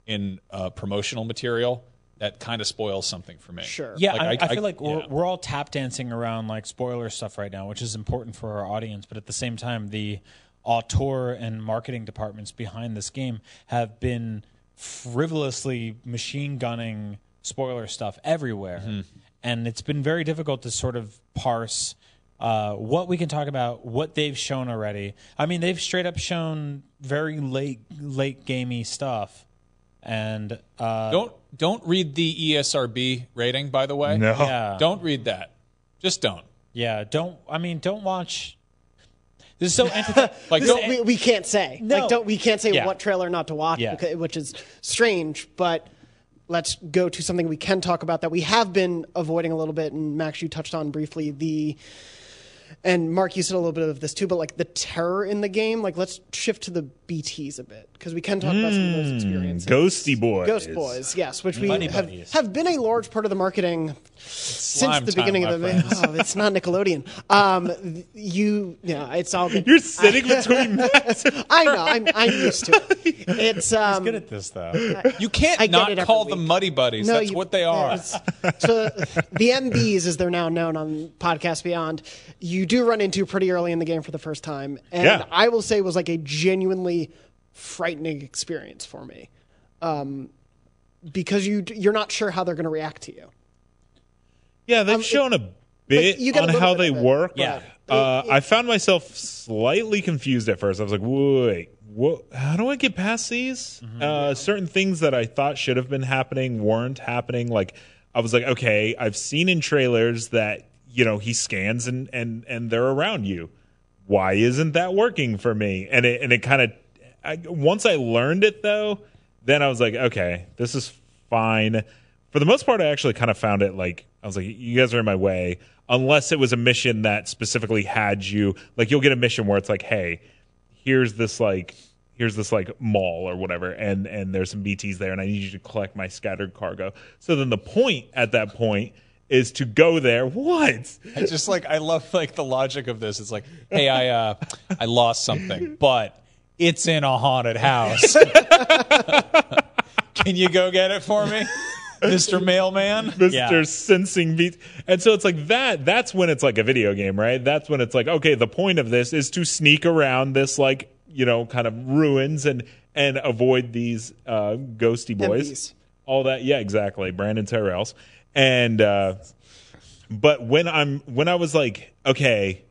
[SPEAKER 2] in uh, promotional material, that kind of spoils something for me.
[SPEAKER 1] Sure.
[SPEAKER 4] Yeah,
[SPEAKER 2] Like,
[SPEAKER 4] I,
[SPEAKER 2] I-
[SPEAKER 4] I, feel
[SPEAKER 2] I-
[SPEAKER 4] like we're,
[SPEAKER 2] yeah.
[SPEAKER 4] we're all tap dancing around like spoiler stuff right now, which is important for our audience. But at the same time, the auteur and marketing departments behind this game have been frivolously machine gunning spoiler stuff everywhere,
[SPEAKER 2] Mm-hmm.
[SPEAKER 4] and it's been very difficult to sort of parse. Uh, what we can talk about, what they've shown already. I mean, they've straight up shown very late, late gamey stuff, and uh,
[SPEAKER 2] Don't don't read the ESRB rating, by the way.
[SPEAKER 3] No.
[SPEAKER 4] yeah,
[SPEAKER 2] Don't read that. Just don't.
[SPEAKER 4] Yeah, don't. I mean, don't watch. This is so antithetical.
[SPEAKER 2] Like
[SPEAKER 1] This-
[SPEAKER 2] don't.
[SPEAKER 1] we, we can't say.
[SPEAKER 4] No.
[SPEAKER 1] Like, don't we can't say
[SPEAKER 4] Yeah.
[SPEAKER 1] what trailer not to watch,
[SPEAKER 4] Yeah.
[SPEAKER 1] because, which is strange. But let's go to something we can talk about that we have been avoiding a little bit, and Max, you touched on briefly the. And Mark, you said a little bit of this too, but like the terror in the game, like let's shift to the BTS a bit because we can talk about some of those hmm. experiences.
[SPEAKER 3] Ghosty boys.
[SPEAKER 1] Ghost Boys, yes, which we
[SPEAKER 4] Buddy
[SPEAKER 1] have,
[SPEAKER 4] buddies.
[SPEAKER 1] have been a large part of the marketing since the beginning of the.
[SPEAKER 2] friends.
[SPEAKER 1] Oh, it's not Nickelodeon. Um, you, yeah, it's all good.
[SPEAKER 3] You're sitting between.
[SPEAKER 1] I know. I'm, I'm used to it. It's um,
[SPEAKER 4] good at this though.
[SPEAKER 2] You can't
[SPEAKER 1] I
[SPEAKER 2] not call
[SPEAKER 1] week.
[SPEAKER 2] them Muddy Buddies.
[SPEAKER 1] no,
[SPEAKER 2] That's
[SPEAKER 1] you-
[SPEAKER 2] what they are.
[SPEAKER 1] So the MBs, as they're now known on Podcast Beyond, you do run into pretty early in the game for the first time, and
[SPEAKER 3] Yeah.
[SPEAKER 1] I will say it was like a genuinely frightening experience for me, um, because you you're not sure how they're going to react to you.
[SPEAKER 3] Yeah, they've shown a bit
[SPEAKER 1] Um, you
[SPEAKER 3] on how they
[SPEAKER 1] it,
[SPEAKER 3] work.
[SPEAKER 4] Yeah.
[SPEAKER 3] Uh, I found myself slightly confused at first. I was like, wait, what, how do I get past these?
[SPEAKER 1] Mm-hmm.
[SPEAKER 3] Uh, certain things that I thought should have been happening weren't happening. Like, I was like, okay, I've seen in trailers that, you know, he scans and, and, and they're around you. Why isn't that working for me? And it, and it kind of, once I learned it though, then I was like, okay, this is fine. For the most part, I actually kind of found it like I was like, you guys are in my way. Unless it was a mission that specifically had you, like you'll get a mission where it's like, hey, here's this like here's this like mall or whatever and and there's some bts there and i need you to collect my scattered cargo so then the point at that point is to go there what
[SPEAKER 2] I just like I love like the logic of this. It's like, hey, I uh I lost something, but it's in a haunted house. Can you go get it for me, Mister Mailman?
[SPEAKER 3] Mr.
[SPEAKER 4] Yeah.
[SPEAKER 3] Sensing beats. And so it's like that. That's when it's like a video game, right? That's when it's like, okay, the point of this is to sneak around this, like, you know, kind of ruins and and avoid these uh, ghosty boys.
[SPEAKER 1] MBs.
[SPEAKER 3] All that, yeah, exactly. Brandon Terrells. And uh, but when I'm when I was like, okay,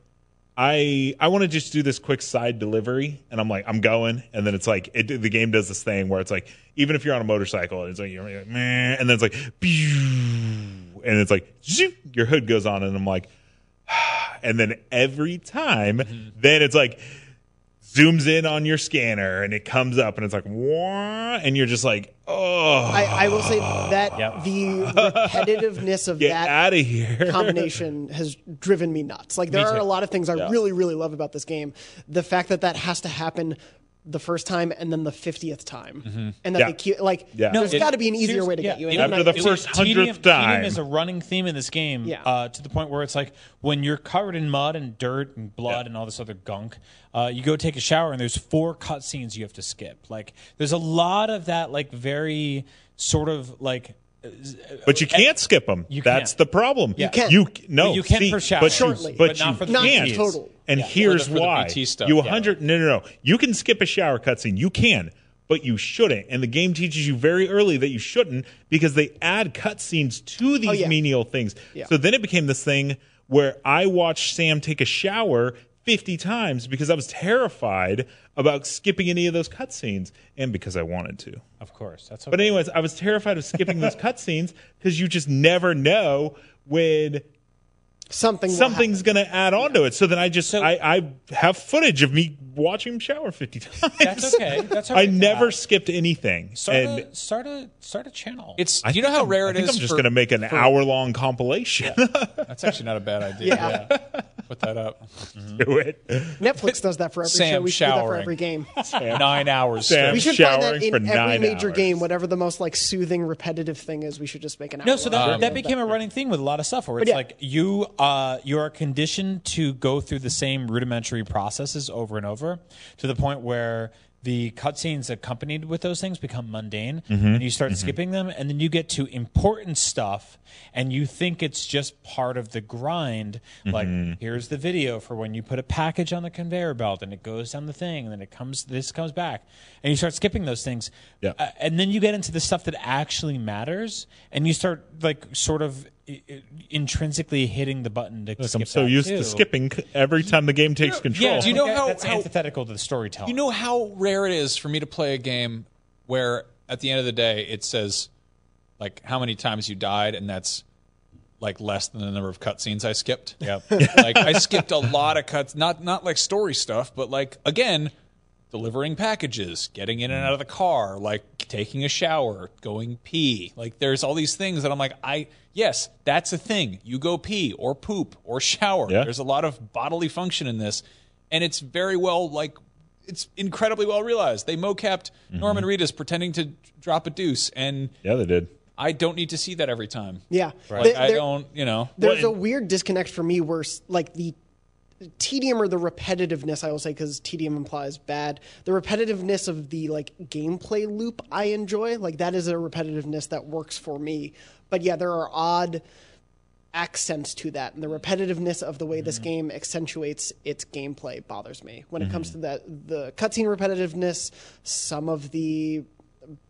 [SPEAKER 3] I I want to just do this quick side delivery, and I'm like, I'm going, and then it's like it, the game does this thing where it's like, even if you're on a motorcycle, and it's like you're like, meh, and then it's like, and it's like, zoop, your hood goes on, and I'm like, and then every time, then it's like zooms in on your scanner, and it comes up, and it's like, wah, and you're just like, oh,
[SPEAKER 1] I, I will say that
[SPEAKER 4] Yep.
[SPEAKER 1] the repetitiveness of
[SPEAKER 3] get
[SPEAKER 1] that
[SPEAKER 3] out of here.
[SPEAKER 1] combination has driven me nuts. Like there
[SPEAKER 4] Me
[SPEAKER 1] are
[SPEAKER 4] too.
[SPEAKER 1] a lot of things I
[SPEAKER 3] Yeah.
[SPEAKER 1] really, really love about this game. The fact that that has to happen the first time and then the fiftieth time, and that
[SPEAKER 3] Yeah.
[SPEAKER 1] they keep like
[SPEAKER 3] Yeah.
[SPEAKER 1] there's
[SPEAKER 4] it-
[SPEAKER 1] got to be an easier way to
[SPEAKER 4] yeah.
[SPEAKER 1] get you in.
[SPEAKER 3] After the first
[SPEAKER 4] tedium,
[SPEAKER 3] hundredth time.
[SPEAKER 4] tedium is a running theme in this game
[SPEAKER 1] Yeah.
[SPEAKER 4] uh, to the point where it's like when you're covered in mud and dirt and blood
[SPEAKER 3] Yeah.
[SPEAKER 4] and all this other gunk, uh, you go take a shower and there's four cutscenes you have to skip. Like there's a lot of that, like very sort of like.
[SPEAKER 3] But you can't skip them.
[SPEAKER 4] You
[SPEAKER 3] That's
[SPEAKER 4] can't.
[SPEAKER 3] the problem.
[SPEAKER 4] You
[SPEAKER 1] can.
[SPEAKER 3] You no.
[SPEAKER 4] But you can
[SPEAKER 3] see,
[SPEAKER 4] for shower.
[SPEAKER 3] but
[SPEAKER 1] Shortly.
[SPEAKER 3] You, but,
[SPEAKER 4] But not
[SPEAKER 3] you
[SPEAKER 4] for the
[SPEAKER 1] not
[SPEAKER 3] can't.
[SPEAKER 4] BTs.
[SPEAKER 1] total.
[SPEAKER 3] And
[SPEAKER 2] Yeah.
[SPEAKER 3] here's
[SPEAKER 2] the-
[SPEAKER 3] why.
[SPEAKER 2] BT stuff,
[SPEAKER 3] you
[SPEAKER 2] yeah.
[SPEAKER 3] 100 no no no. You can skip a shower cutscene. You can, but you shouldn't. And the game teaches you very early that you shouldn't because they add cutscenes to oh, these
[SPEAKER 1] Oh, yeah.
[SPEAKER 3] menial things.
[SPEAKER 1] Yeah.
[SPEAKER 3] So then it became this thing where I watched Sam take a shower 50 times because I was terrified about skipping any of those cutscenes and because I wanted to.
[SPEAKER 4] Of course, that's.
[SPEAKER 3] But anyways, I was terrified of skipping those cutscenes because you just never know when
[SPEAKER 1] something
[SPEAKER 3] something's going to add on to it. So then I just
[SPEAKER 4] So-
[SPEAKER 3] I, I have footage of me watching him shower fifty times.
[SPEAKER 4] That's okay. That's all
[SPEAKER 3] I never
[SPEAKER 4] have.
[SPEAKER 3] skipped anything.
[SPEAKER 4] start
[SPEAKER 3] and
[SPEAKER 4] a start a start a channel.
[SPEAKER 2] It's
[SPEAKER 3] I
[SPEAKER 2] do you know how
[SPEAKER 3] I'm-
[SPEAKER 2] rare
[SPEAKER 3] I
[SPEAKER 2] it
[SPEAKER 3] think
[SPEAKER 2] is
[SPEAKER 3] I'm just
[SPEAKER 2] for-
[SPEAKER 3] going to make an hour long compilation.
[SPEAKER 2] That's actually not a bad idea.
[SPEAKER 1] Yeah.
[SPEAKER 2] Put that up.
[SPEAKER 3] Do it.
[SPEAKER 1] Netflix does that for every
[SPEAKER 2] Sam
[SPEAKER 1] show. We should do that for
[SPEAKER 2] showering.
[SPEAKER 1] every game.
[SPEAKER 2] Nine hours.
[SPEAKER 3] Sam
[SPEAKER 1] We
[SPEAKER 2] straight.
[SPEAKER 1] should find that
[SPEAKER 3] Showering
[SPEAKER 1] in
[SPEAKER 3] for
[SPEAKER 1] every
[SPEAKER 3] nine
[SPEAKER 1] major
[SPEAKER 3] hours.
[SPEAKER 1] game, whatever the most like soothing, repetitive thing is. We should just make an.
[SPEAKER 4] No,
[SPEAKER 1] hour
[SPEAKER 4] so
[SPEAKER 1] long
[SPEAKER 4] that, that became a running thing with a lot of stuff where it's
[SPEAKER 1] yeah.
[SPEAKER 4] like you uh, you are conditioned to go through the same rudimentary processes over and over to the point where the cutscenes accompanied with those things become mundane mm-hmm. and you start mm-hmm. skipping them and then you get to important stuff and you think it's just part of the grind. Like mm-hmm. here's the video for when you put a package on the conveyor belt and it goes down the thing and then it comes this comes back. And you start skipping those things.
[SPEAKER 3] Yeah.
[SPEAKER 4] Uh, and then you get into the stuff that actually matters and you start like sort of intrinsically hitting the button to
[SPEAKER 3] Look,
[SPEAKER 4] skip
[SPEAKER 3] I'm so
[SPEAKER 4] that,
[SPEAKER 3] used
[SPEAKER 4] too.
[SPEAKER 3] to skipping every time the game takes control.
[SPEAKER 2] Yeah, do you know how-
[SPEAKER 4] that's
[SPEAKER 2] how-
[SPEAKER 4] antithetical to the storytelling
[SPEAKER 2] You know how rare it is for me to play a game where at the end of the day it says like how many times you died and that's like less than the number of cutscenes I skipped.
[SPEAKER 4] Yep.
[SPEAKER 2] like I skipped a lot of cuts, not not like story stuff, but like again, delivering packages, getting in and out of the car, like taking a shower, going pee. Like there's all these things that I'm like, I yes, that's a thing. You go pee or poop or shower.
[SPEAKER 3] Yeah.
[SPEAKER 2] There's a lot of bodily function in this, and it's very well like it's incredibly well realized. They mocapped mm-hmm. Norman Reedus pretending to drop a deuce, and
[SPEAKER 3] yeah, they did.
[SPEAKER 2] I don't need to see that every time.
[SPEAKER 1] Yeah,
[SPEAKER 2] Like
[SPEAKER 1] There-
[SPEAKER 2] I don't, you know.
[SPEAKER 1] There's a weird disconnect for me where s- like the tedium or the repetitiveness I will say because tedium implies bad. The repetitiveness of the like gameplay loop I enjoy like that is a repetitiveness that works for me. But yeah, there are odd accents to that and the repetitiveness of the way this mm-hmm. game accentuates its gameplay bothers me when it comes mm-hmm. to that the cutscene repetitiveness some of the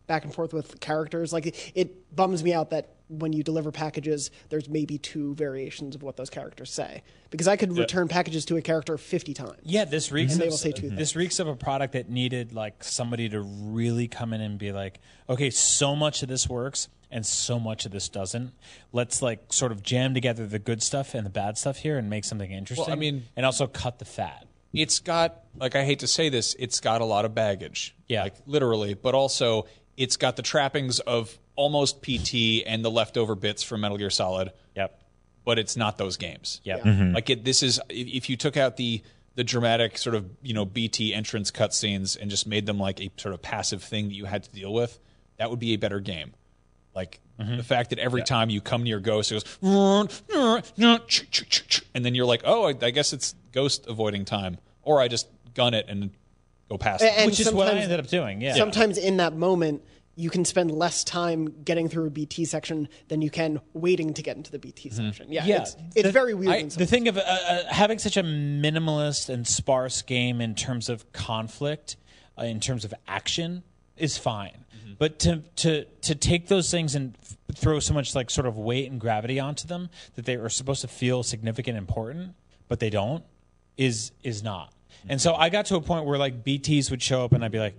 [SPEAKER 1] back and forth with characters. Like it bums me out that when you deliver packages, there's maybe two variations of what those characters say. Because I could return packages to a character 50 times.
[SPEAKER 4] Yeah, this reeks.
[SPEAKER 1] And they will say two mm-hmm.
[SPEAKER 4] this reeks of a product that needed like somebody to really come in and be like, okay, so much of this works and so much of this doesn't. Let's like sort of jam together the good stuff and the bad stuff here and make something interesting.
[SPEAKER 2] I mean-
[SPEAKER 4] and also cut the fat.
[SPEAKER 2] It's got like I hate to say this, it's got a lot of baggage.
[SPEAKER 4] Yeah.
[SPEAKER 2] Like literally, but also it's got the trappings of almost PT and the leftover bits from Metal Gear Solid,
[SPEAKER 4] Yep.
[SPEAKER 2] but it's not those games.
[SPEAKER 4] Yep. Mm-hmm.
[SPEAKER 2] Like it, this is if if you took out the the dramatic sort of you know BT entrance cutscenes and just made them like a sort of passive thing that you had to deal with, that would be a better game. Like mm-hmm. the fact that every time you come near Ghost, it goes, and then you're like, oh, I, I guess it's Ghost avoiding time, or I just gun it and go past. it.
[SPEAKER 1] And
[SPEAKER 4] Which is what I ended up doing. Yeah.
[SPEAKER 1] Sometimes in that moment, you can spend less time getting through a BT section than you can waiting to get into the BT section. Yeah,
[SPEAKER 4] Yeah,
[SPEAKER 1] it's, it's
[SPEAKER 4] The-
[SPEAKER 1] very weird.
[SPEAKER 4] I- the thing of uh, uh, having such a minimalist and sparse game in terms of conflict, uh, in terms of action, is fine.
[SPEAKER 1] Mm-hmm.
[SPEAKER 4] But to to to take those things and f- throw so much like sort of weight and gravity onto them that they are supposed to feel significant, and important, but they don't, is is not. And so I got to a point where like BTs would show up, and I'd be like,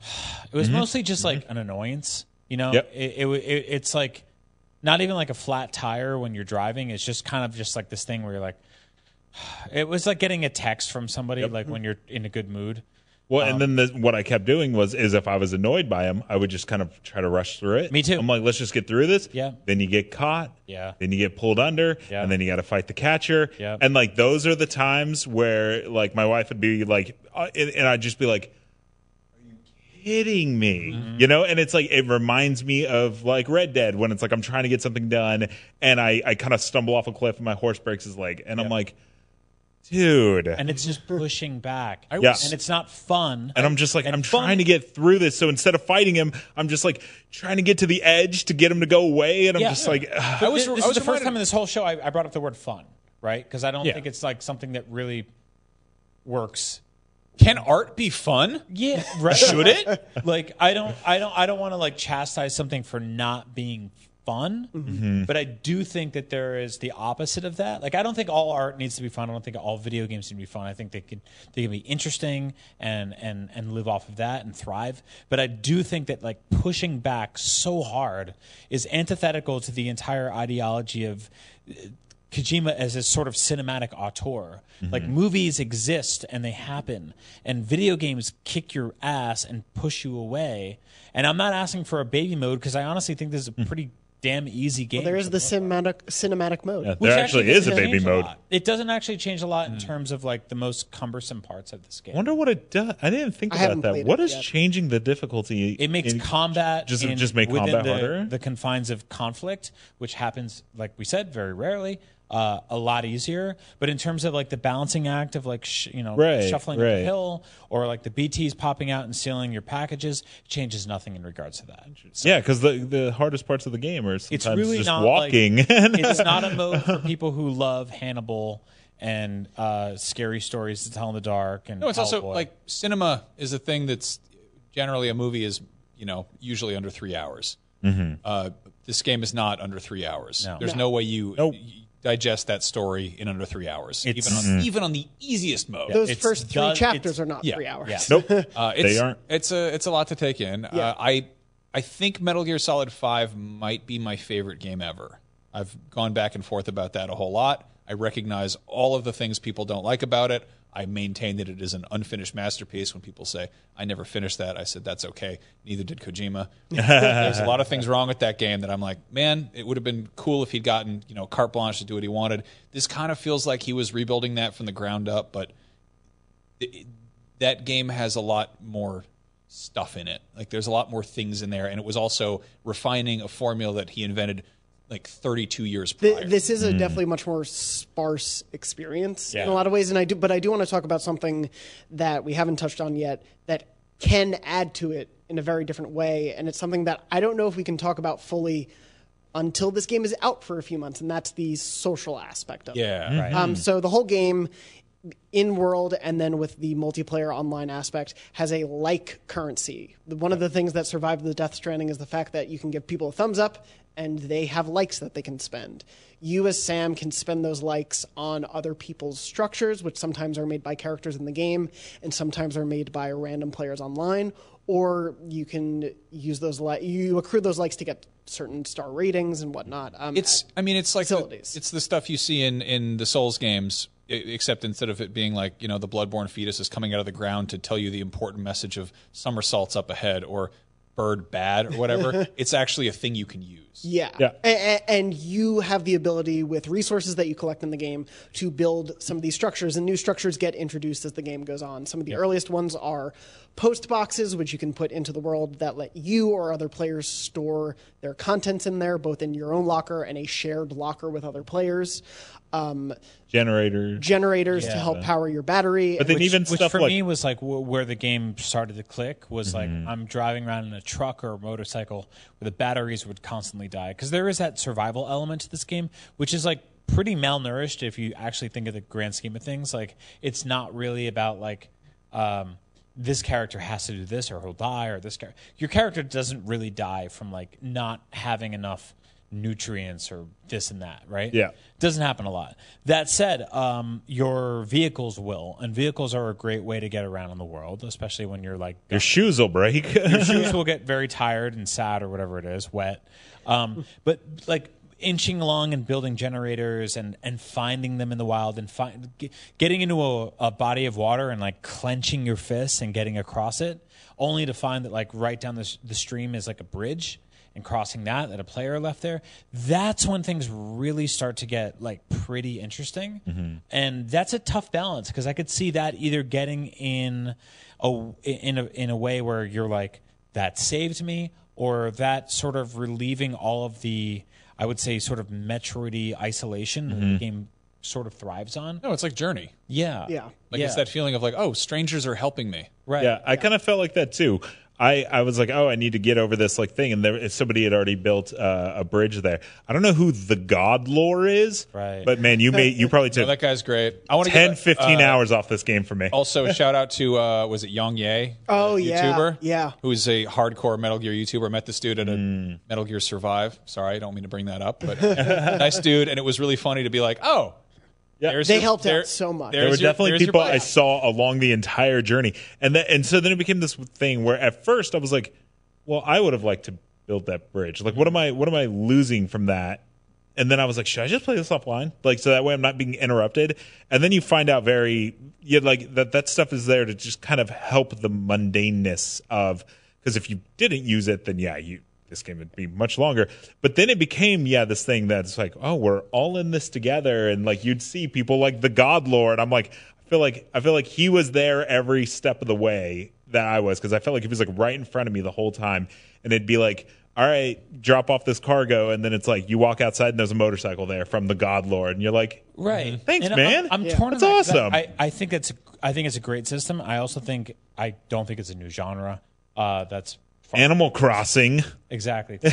[SPEAKER 4] it was mm-hmm. mostly just like mm-hmm. an annoyance. You know,
[SPEAKER 3] Yep.
[SPEAKER 4] it, it, it it's like not even like a flat tire when you're driving. It's just kind of just like this thing where you're like, it was like getting a text from somebody like when mm-hmm. you're in a good mood.
[SPEAKER 3] Well,
[SPEAKER 4] Um,
[SPEAKER 3] and then the, what I kept doing was, is if I was annoyed by him, I would just kind of try to rush through it.
[SPEAKER 4] Me too.
[SPEAKER 3] I'm like, let's just get through this.
[SPEAKER 4] Yeah.
[SPEAKER 3] Then you get caught.
[SPEAKER 4] Yeah.
[SPEAKER 3] Then you get pulled under.
[SPEAKER 4] Yeah.
[SPEAKER 3] And then you got to fight the catcher.
[SPEAKER 4] Yeah.
[SPEAKER 3] And like those are the times where like my wife would be like, uh, and, and I'd just be like, "Are you kidding me?"
[SPEAKER 4] Mm-hmm.
[SPEAKER 3] You know. And it's like it reminds me of like Red Dead when it's like I'm trying to get something done and I I kind of stumble off a cliff and my horse breaks his leg and I'm like, dude.
[SPEAKER 4] And it's just pushing back.
[SPEAKER 3] Yeah.
[SPEAKER 4] And it's not fun.
[SPEAKER 3] And I'm just like,
[SPEAKER 4] And
[SPEAKER 3] I'm
[SPEAKER 4] fun-
[SPEAKER 3] trying to get through this. So instead of fighting him, I'm just like trying to get to the edge to get him to go away. And I'm
[SPEAKER 4] Yeah.
[SPEAKER 3] just like, ugh.
[SPEAKER 2] I was,
[SPEAKER 4] this
[SPEAKER 2] I
[SPEAKER 4] is
[SPEAKER 2] was
[SPEAKER 4] the first time in this whole show I, I brought up the word fun, right? Because I don't
[SPEAKER 3] Yeah.
[SPEAKER 4] think it's like something that really works.
[SPEAKER 2] Can art be fun?
[SPEAKER 4] Yeah, right.
[SPEAKER 2] Should it?
[SPEAKER 4] like I don't I don't I don't want to like chastise something for not being fun,
[SPEAKER 3] Mm-hmm.
[SPEAKER 4] but I do think that there is the opposite of that. Like I don't think all art needs to be fun. I don't think all video games need to be fun. I think they can they can be interesting and and and live off of that and thrive. But I do think that like pushing back so hard is antithetical to the entire ideology of uh, Kojima as a sort of cinematic auteur. Like movies exist and they happen, and video games kick your ass and push you away. And I'm not asking for a baby mode because I honestly think this is a pretty damn easy game.
[SPEAKER 1] there is the cinematic cinematic mode.
[SPEAKER 3] Yeah, there actually is a baby mode.
[SPEAKER 4] lot. It doesn't actually change a lot in hmm. terms of like the most cumbersome parts of this game.
[SPEAKER 3] wonder what it does. I didn't think
[SPEAKER 1] I
[SPEAKER 3] about that.
[SPEAKER 1] played
[SPEAKER 3] What
[SPEAKER 1] it
[SPEAKER 3] is
[SPEAKER 1] yet.
[SPEAKER 3] changing the difficulty?
[SPEAKER 4] It makes
[SPEAKER 3] in-
[SPEAKER 4] combat
[SPEAKER 3] Just-
[SPEAKER 4] in-
[SPEAKER 3] just make
[SPEAKER 4] within
[SPEAKER 3] combat
[SPEAKER 4] the,
[SPEAKER 3] harder?
[SPEAKER 4] The confines of conflict, which happens, like we said, very rarely, uh, a lot easier. But in terms of like the balancing act of like sh- you know
[SPEAKER 3] Right,
[SPEAKER 4] shuffling up a hill or like the BTs popping out and sealing your packages, changes nothing in regards to that.
[SPEAKER 3] Yeah, because the the hardest parts of the game are sometimes
[SPEAKER 4] It's really
[SPEAKER 3] just
[SPEAKER 4] not
[SPEAKER 3] walking.
[SPEAKER 4] Like, it's not a mode for people who love Hannibal and uh, scary stories to tell in the dark. And
[SPEAKER 2] No, it's also like cinema is a thing that's generally a movie is you know usually under three hours. Mm-hmm. Uh, this game is not under three hours.
[SPEAKER 4] No.
[SPEAKER 2] There's no, way you,
[SPEAKER 3] Nope.
[SPEAKER 2] you digest that story in under three hours,
[SPEAKER 4] It's-
[SPEAKER 2] even on even on the easiest mode.
[SPEAKER 1] Those
[SPEAKER 4] It's
[SPEAKER 1] first three
[SPEAKER 4] does-
[SPEAKER 1] chapters are not
[SPEAKER 2] yeah,
[SPEAKER 1] three hours.
[SPEAKER 4] yeah.
[SPEAKER 3] nope,
[SPEAKER 2] Uh, it's,
[SPEAKER 3] they aren't.
[SPEAKER 2] It's a it's a lot to take in. Uh, I I think Metal Gear Solid Five might be my favorite game ever. I've gone back and forth about that a whole lot. I recognize all of the things people don't like about it. I maintain that it is an unfinished masterpiece. When people say I never finished that, I said that's okay. Neither did Kojima. There's a lot of things wrong with that game that I'm like, man, it would have been cool if he'd gotten you know carte blanche to do what he wanted. This kind of feels like he was rebuilding that from the ground up, but it- that game has a lot more stuff in it. Like there's a lot more things in there, and it was also refining a formula that he invented like 32 years prior.
[SPEAKER 1] Th- this is a hmm. definitely much more sparse experience in a lot of ways, and I do, but I do want to talk about something that we haven't touched on yet that can add to it in a very different way, and it's something that I don't know if we can talk about fully until this game is out for a few months, and that's the social aspect of it.
[SPEAKER 2] yeah, hmm. right.
[SPEAKER 1] Um, hmm. so the whole game in world and then with the multiplayer online aspect has a like currency. One of the things that survived the Death Stranding is the fact that you can give people a thumbs up and they have likes that they can spend. You as Sam can spend those likes on other people's structures, which sometimes are made by characters in the game and sometimes are made by random players online. Or you can use those li- you accrue those likes to get certain star ratings and whatnot. Um,
[SPEAKER 2] It's I mean it's like the, it's the stuff you see in in the Souls games except instead of it being like, you know, the bloodborne fetus is coming out of the ground to tell you the important message of somersaults up ahead or bird bad or whatever. it's actually a thing you can use.
[SPEAKER 1] Yeah.
[SPEAKER 3] Yeah.
[SPEAKER 1] A- a- and you have the ability with resources that you collect in the game to build some of these structures, and new structures get introduced as the game goes on. Some of the earliest ones are post boxes, which you can put into the world that let you or other players store their contents in there, both in your own locker and a shared locker with other players. Um,
[SPEAKER 3] Generator.
[SPEAKER 1] generators to help power your battery.
[SPEAKER 3] But then
[SPEAKER 1] which-
[SPEAKER 3] even
[SPEAKER 4] which for
[SPEAKER 3] like
[SPEAKER 4] me was like w- where the game started to click was like
[SPEAKER 3] Mm-hmm.
[SPEAKER 4] I'm driving around in a truck or a motorcycle where the batteries would constantly die because there is that survival element to this game, which is like pretty malnourished if you actually think of the grand scheme of things. Like it's not really about like um, this character has to do this or he'll die or this character. Your character doesn't really die from like not having enough nutrients or this and that, right?
[SPEAKER 3] Yeah.
[SPEAKER 4] Doesn't happen a lot. That said, um, your vehicles will, and vehicles are a great way to get around in the world, especially when you're like
[SPEAKER 3] your shoes will break.
[SPEAKER 4] your shoes will get very tired and sad or whatever it is, wet. Um, but like inching along and building generators and, and finding them in the wild and find, getting into a, a body of water and like clenching your fists and getting across it, only to find that like right down the, the stream is like a bridge and crossing that that a player left there. That's when things really start to get like pretty interesting. Mm-hmm. And that's a tough balance because i could see that either getting in a in a in a way where you're like that saved me or that sort of relieving all of the i would say sort of metroidy isolation that the mm-hmm. game sort of thrives on
[SPEAKER 2] No, it's like Journey.
[SPEAKER 4] yeah
[SPEAKER 1] Yeah.
[SPEAKER 2] Like it's that feeling of like, oh, strangers are helping me.
[SPEAKER 4] right
[SPEAKER 3] Yeah, I kind of felt like that too. I, I was like, oh, I need to get over this like thing, and there somebody had already built uh, a bridge there. I don't know who the God Lore is,
[SPEAKER 4] Right.
[SPEAKER 3] But man, you made you probably took
[SPEAKER 2] that guy's great. I want to
[SPEAKER 3] 10,
[SPEAKER 2] give,
[SPEAKER 3] 15
[SPEAKER 2] uh,
[SPEAKER 3] hours off this game for me.
[SPEAKER 2] Also, a shout out to uh, was it Yong Ye?
[SPEAKER 1] Oh,
[SPEAKER 2] the
[SPEAKER 1] yeah,
[SPEAKER 2] YouTuber,
[SPEAKER 1] yeah.
[SPEAKER 2] who's a hardcore Metal Gear YouTuber. Met this dude at a
[SPEAKER 3] Mm.
[SPEAKER 2] Metal Gear Survive. Sorry, I don't mean to bring that up, but nice dude, and it was really funny to be like, oh,
[SPEAKER 3] Yeah.
[SPEAKER 2] there's
[SPEAKER 1] They
[SPEAKER 2] your-
[SPEAKER 1] helped out so much.
[SPEAKER 3] there were
[SPEAKER 2] your-
[SPEAKER 3] definitely
[SPEAKER 2] your
[SPEAKER 3] people. I saw along the entire journey, and that, and so then it became this thing where at first I was like, well, I would have liked to build that bridge. Like, what am I what am I losing from that? And then I was like, should I just play this offline? Like, so that way I'm not being interrupted. And then you find out very, yeah, like that that stuff is there to just kind of help the mundaneness of because if you didn't use it, then yeah, you this game would be much longer. But then it became, yeah, this thing that's like, oh, we're all in this together, and like you'd see people like the God Lord. I'm like, I feel like I feel like he was there every step of the way that I was because I felt like he was like right in front of me the whole time, and it'd be like. All right, drop off this cargo, and then it's like you walk outside and there's a motorcycle there from the God Lord, and you're like,
[SPEAKER 4] Right.
[SPEAKER 3] Thanks,
[SPEAKER 4] And
[SPEAKER 3] man.
[SPEAKER 4] I'm, I'm
[SPEAKER 1] Yeah.
[SPEAKER 4] torn. on
[SPEAKER 3] That's
[SPEAKER 4] that 'cause
[SPEAKER 3] awesome.
[SPEAKER 4] I, I think it's I think it's a great system. I also think I don't think it's a new genre. Uh, that's far-
[SPEAKER 3] Animal Crossing.
[SPEAKER 4] exactly. um,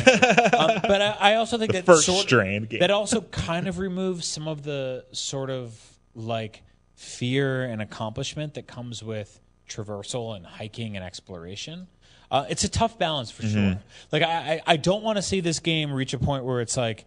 [SPEAKER 4] but I, I also think
[SPEAKER 3] The
[SPEAKER 4] that
[SPEAKER 3] first
[SPEAKER 4] sort,
[SPEAKER 3] strand game.
[SPEAKER 4] that also kind of removes some of the sort of like fear and accomplishment that comes with traversal and hiking and exploration. Uh, it's a tough balance for
[SPEAKER 3] Mm-hmm.
[SPEAKER 4] sure. Like I, I, I don't want to see this game reach a point where it's like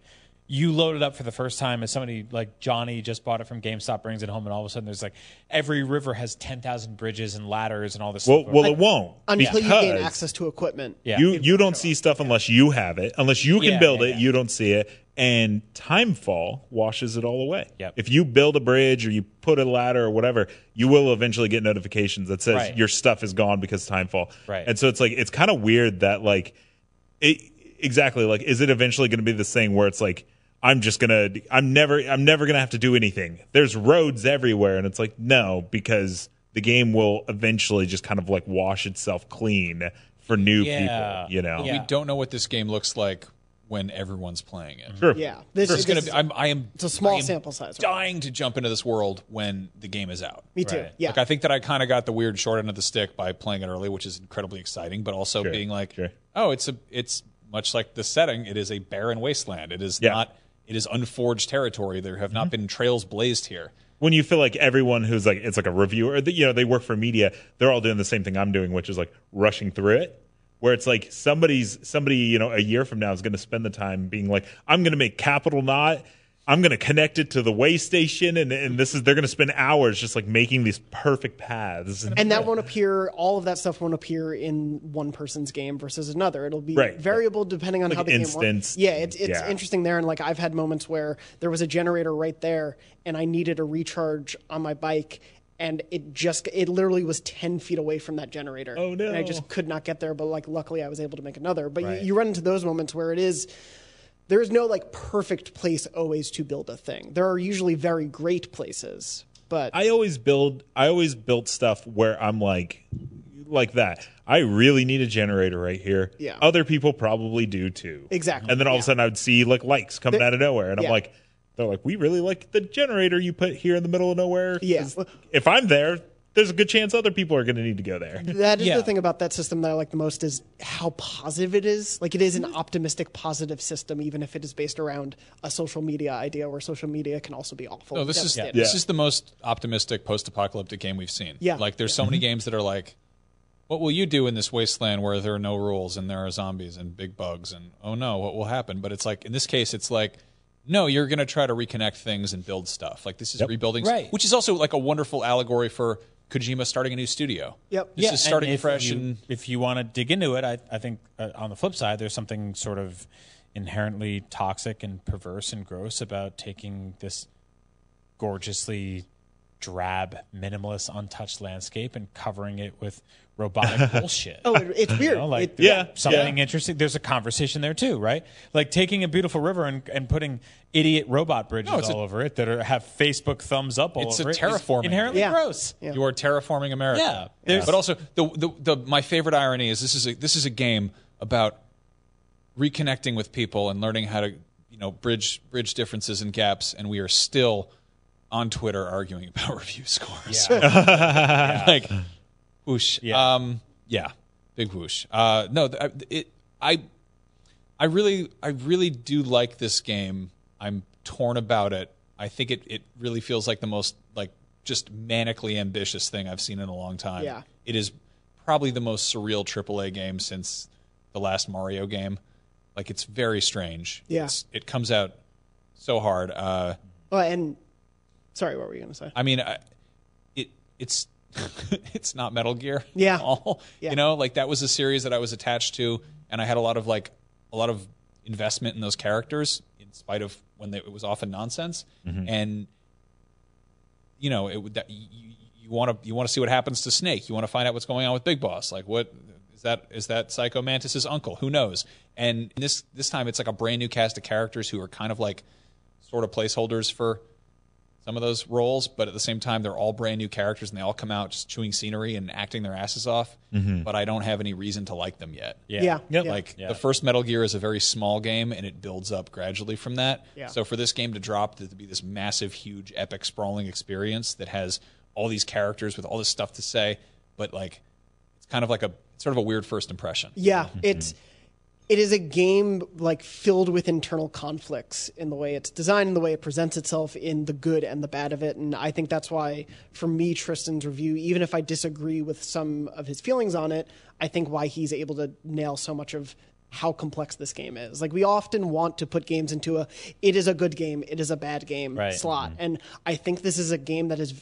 [SPEAKER 4] you load it up for the first time as somebody like Johnny just bought it from GameStop, brings it home, and all of a sudden there's like every river has ten thousand bridges and ladders and all this.
[SPEAKER 3] Well,
[SPEAKER 4] stuff.
[SPEAKER 3] well, it won't
[SPEAKER 1] until you gain access to equipment.
[SPEAKER 4] yeah,
[SPEAKER 3] You you don't see stuff unless you have it. Unless you can
[SPEAKER 4] Yeah,
[SPEAKER 3] build
[SPEAKER 4] yeah,
[SPEAKER 3] it,
[SPEAKER 4] yeah.
[SPEAKER 3] you don't see it. And timefall washes it all away.
[SPEAKER 4] Yep.
[SPEAKER 3] If you build a bridge or you put a ladder or whatever, you will eventually get notifications that says
[SPEAKER 4] Right.
[SPEAKER 3] your stuff is gone because of timefall.
[SPEAKER 4] Right.
[SPEAKER 3] And so it's like it's kind of weird that like it exactly like is it eventually going to be this thing where it's like I'm just gonna I'm never I'm never gonna have to do anything. There's roads everywhere, and it's like no because the game will eventually just kind of like wash itself clean for new
[SPEAKER 4] Yeah.
[SPEAKER 3] people. You know.
[SPEAKER 4] Yeah.
[SPEAKER 2] We don't know what this game looks like when everyone's playing it.
[SPEAKER 3] Sure.
[SPEAKER 1] Yeah, this,
[SPEAKER 2] is
[SPEAKER 1] this
[SPEAKER 2] gonna
[SPEAKER 1] is-
[SPEAKER 2] be. I'm. I am.
[SPEAKER 1] it's a small
[SPEAKER 2] am
[SPEAKER 1] sample size.
[SPEAKER 2] Dying to jump into this world when the game is out.
[SPEAKER 1] Me too.
[SPEAKER 4] Right.
[SPEAKER 1] Yeah,
[SPEAKER 2] Like I think that I kind of got the weird short end of the stick by playing it early, which is incredibly exciting, but also
[SPEAKER 3] Sure,
[SPEAKER 2] being like,
[SPEAKER 3] sure.
[SPEAKER 2] oh, it's a, it's much like the setting. It is a barren wasteland. It is
[SPEAKER 3] Yeah.
[SPEAKER 2] not. It is unforged territory. There have not mm-hmm. been trails blazed here.
[SPEAKER 3] when you feel like everyone who's like it's like a reviewer you know they work for media they're all doing the same thing i'm doing which is like rushing through it where it's like somebody's somebody you know a year from now is going to spend the time being like i'm going to make capital knot i'm going to connect it to the way station and, and this is they're going to spend hours just like making these perfect paths
[SPEAKER 1] and that won't appear. All of that stuff won't appear in one person's game versus another. It'll be
[SPEAKER 3] Right.
[SPEAKER 1] variable depending on
[SPEAKER 3] Like
[SPEAKER 1] how the game works. Yeah, it's it's
[SPEAKER 3] Yeah.
[SPEAKER 1] interesting there. And like I've had moments where there was a generator right there, and I needed a recharge on my bike. and it just it literally was 10 feet away from that generator
[SPEAKER 3] Oh, no.
[SPEAKER 1] and i just could not get there but like luckily i was able to make another but
[SPEAKER 4] Right.
[SPEAKER 1] you, you run into those moments where it is there is no like perfect place always to build a thing there are usually very great places but
[SPEAKER 3] I always build. I always build stuff where I'm like, like that. I really need a generator right here.
[SPEAKER 1] Yeah.
[SPEAKER 3] Other people probably do too.
[SPEAKER 1] Exactly,
[SPEAKER 3] And then all of a sudden, I would see like likes coming out of nowhere, and I'm like, they're like, we really like the generator you put here in the middle of nowhere.
[SPEAKER 1] Yeah.
[SPEAKER 3] If I'm there, there's a good chance other people are going to need to go there.
[SPEAKER 1] That is
[SPEAKER 4] Yeah.
[SPEAKER 1] the thing about that system that I like the most is how positive it is. Like it is an optimistic, positive system, even if it is based around a social media idea, where social media can also be awful.
[SPEAKER 2] No, this is
[SPEAKER 1] devastating.
[SPEAKER 2] this is the most optimistic post-apocalyptic game we've seen.
[SPEAKER 1] Yeah.
[SPEAKER 2] like there's so many mm-hmm. games that are like, what will you do in this wasteland where there are no rules and there are zombies and big bugs and oh no, what will happen? But it's like in this case, it's like. No, you're going to try to reconnect things and build stuff. Like this is rebuilding,
[SPEAKER 4] Right.
[SPEAKER 2] which is also like a wonderful allegory for Kojima starting a new studio.
[SPEAKER 1] Yep.
[SPEAKER 2] This
[SPEAKER 4] yeah,
[SPEAKER 2] is starting
[SPEAKER 4] and if
[SPEAKER 2] fresh
[SPEAKER 4] You,
[SPEAKER 2] and
[SPEAKER 4] if you want to dig into it, I, I think uh, on the flip side, there's something sort of inherently toxic and perverse and gross about taking this gorgeously drab, minimalist, untouched landscape and covering it with robotic bullshit.
[SPEAKER 1] Oh, it, it's weird.
[SPEAKER 4] You know, like
[SPEAKER 1] It-
[SPEAKER 3] Yeah,
[SPEAKER 4] something
[SPEAKER 3] yeah.
[SPEAKER 4] interesting. There's a conversation there too, right? Like taking a beautiful river and, and putting idiot robot bridges
[SPEAKER 2] No,
[SPEAKER 4] all
[SPEAKER 2] a-
[SPEAKER 4] over it that are, have Facebook thumbs up all
[SPEAKER 2] It's
[SPEAKER 4] over
[SPEAKER 2] a
[SPEAKER 4] it is
[SPEAKER 2] terraforming.
[SPEAKER 4] Inherently
[SPEAKER 1] Yeah.
[SPEAKER 4] gross.
[SPEAKER 1] Yeah.
[SPEAKER 2] You are terraforming America.
[SPEAKER 4] Yeah. There's-
[SPEAKER 2] But also the, the the my favorite irony is this is a, this is a game about reconnecting with people and learning how to you know bridge bridge differences and gaps and we are still on Twitter arguing about review scores. like whoosh.
[SPEAKER 4] Yeah.
[SPEAKER 2] Um yeah. Big whoosh. Uh no, I- it I I really I really do like this game. I'm torn about it. I think it, it really feels like the most like just manically ambitious thing I've seen in a long time.
[SPEAKER 1] Yeah.
[SPEAKER 2] It is probably the most surreal AAA game since the last Mario game. Like it's very strange.
[SPEAKER 1] Yeah.
[SPEAKER 2] It's, it comes out so hard. Uh,
[SPEAKER 1] Oh, and sorry, what were you going to say?
[SPEAKER 2] I mean, I, it it's it's not Metal Gear.
[SPEAKER 1] Yeah.
[SPEAKER 2] At all.
[SPEAKER 1] Yeah.
[SPEAKER 2] You know, like that was a series that I was attached to, and I had a lot of like a lot of investment in those characters, in spite of when they, it was often nonsense. Mm-hmm. And you know, it would that you you want to you want to see what happens to Snake. You want to find out what's going on with Big Boss. Like what is that is that Psycho Mantis's uncle? Who knows? And this this time it's like a brand new cast of characters who are kind of like sort of placeholders for some of those roles, but at the same time, they're all brand new characters and they all come out just chewing scenery and acting their asses off. Mm-hmm. But I don't have any reason to like them yet.
[SPEAKER 4] Yeah.
[SPEAKER 1] Yeah.
[SPEAKER 3] Yep.
[SPEAKER 2] Like
[SPEAKER 4] Yeah.
[SPEAKER 2] the first Metal Gear is a very small game and it builds up gradually from that.
[SPEAKER 1] Yeah.
[SPEAKER 2] So for this game to drop to be this massive, huge, epic, sprawling experience that has all these characters with all this stuff to say, but like it's kind of like a sort of a weird first impression.
[SPEAKER 1] Yeah, mm-hmm. it's it is a game like filled with internal conflicts in the way it's designed and the way it presents itself in the good and the bad of it. And i think that's why for me tristan's review even if i disagree with some of his feelings on it i think why he's able to nail so much of how complex this game is. Like we often want to put games into a it is a good game it is a bad game
[SPEAKER 4] Right.
[SPEAKER 1] slot. Mm-hmm. And i think this is a game that is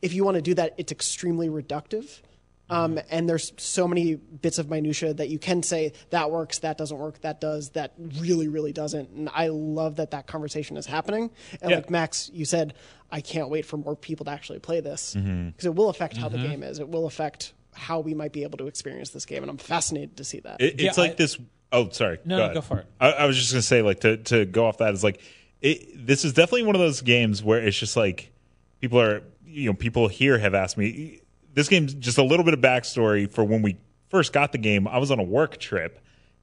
[SPEAKER 1] if you want to do that it's extremely reductive um, and there's so many bits of minutia that you can say that works, that doesn't work, that does, that really, really doesn't. And I love that that conversation is happening. And
[SPEAKER 3] Yeah.
[SPEAKER 1] like Max, you said, I can't wait for more people to actually play this because it will affect how the game is. It will affect how we might be able to experience this game, and I'm fascinated to see that.
[SPEAKER 3] It, it's
[SPEAKER 4] Yeah,
[SPEAKER 3] like
[SPEAKER 4] I-
[SPEAKER 3] this. Oh, sorry.
[SPEAKER 4] No,
[SPEAKER 3] go,
[SPEAKER 4] no, go for it.
[SPEAKER 3] I, I was just gonna say, like, to to go off that is like, it, this is definitely one of those games where it's just like people are, you know, people here have asked me. This game's just a little bit of backstory for when we first got the game. I was on a work trip,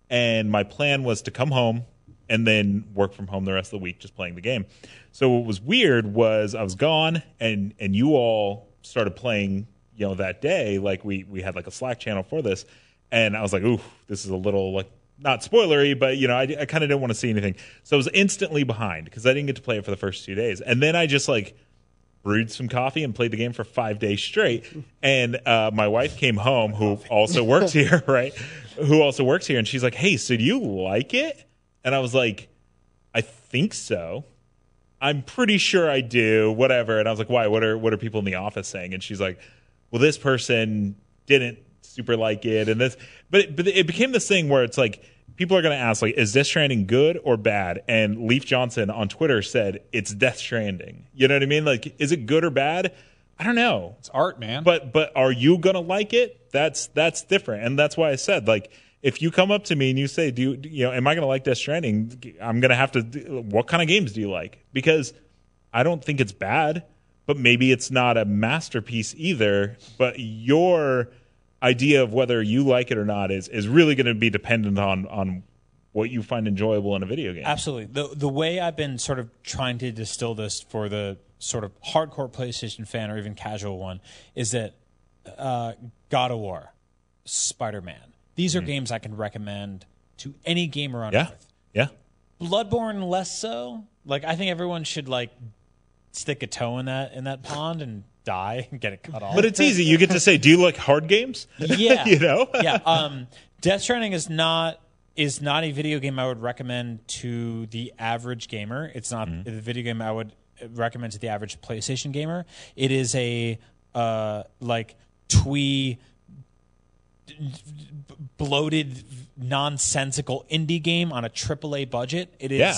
[SPEAKER 3] and my plan was to come home and then work from home the rest of the week, just playing the game. So what was weird was I was gone, and and you all started playing, you know, that day. Like we we had like a Slack channel for this, and I was like, ooh, this is a little like not spoilery, but you know, I, I kind of didn't want to see anything. So I was instantly behind because I didn't get to play it for the first two days, and then I just like brewed some coffee and played the game for five days straight. And uh, my wife came home, who also works here, right? Who also works here, and she's like, "Hey, so do you like it?" And I was like, "I think so." I'm pretty sure I do, whatever. And I was like, why? What are what are people in the office saying? And she's like, well, this person didn't super like it, and this, but it, but it became this thing where it's like people are going to ask like, is Death Stranding good or bad? And Leif Johnson on Twitter said it's Death Stranding. You know what I mean? Like, is it good or bad? I don't know.
[SPEAKER 2] It's art, man.
[SPEAKER 3] But but are you gonna like it? That's that's different, and that's why I said like if you come up to me and you say, "Do you, you know, am I gonna like Death Stranding?" I'm gonna have to. What kind of games do you like? Because I don't think it's bad, but maybe it's not a masterpiece either. But your idea of whether you like it or not is is really going to be dependent on on what you find enjoyable in a video game.
[SPEAKER 4] Absolutely. The the way I've been sort of trying to distill this for the sort of hardcore PlayStation fan or even casual one is that uh, God of War, Spider Man. These are games I can recommend to any gamer on
[SPEAKER 3] yeah,
[SPEAKER 4] earth.
[SPEAKER 3] yeah.
[SPEAKER 4] Bloodborne less so. Like I think everyone should like stick a toe in that in that pond and die and get it cut off.
[SPEAKER 3] But it's easy. You get to say, "Do you like hard games?"
[SPEAKER 4] yeah,
[SPEAKER 3] you know.
[SPEAKER 4] yeah. Um, Death Stranding is not is not a video game I would recommend to the average gamer. It's not
[SPEAKER 3] Mm-hmm.
[SPEAKER 4] the video game I would recommend to the average PlayStation gamer. It is a uh, like twee bloated nonsensical indie game on a AAA budget. It is
[SPEAKER 3] Yeah.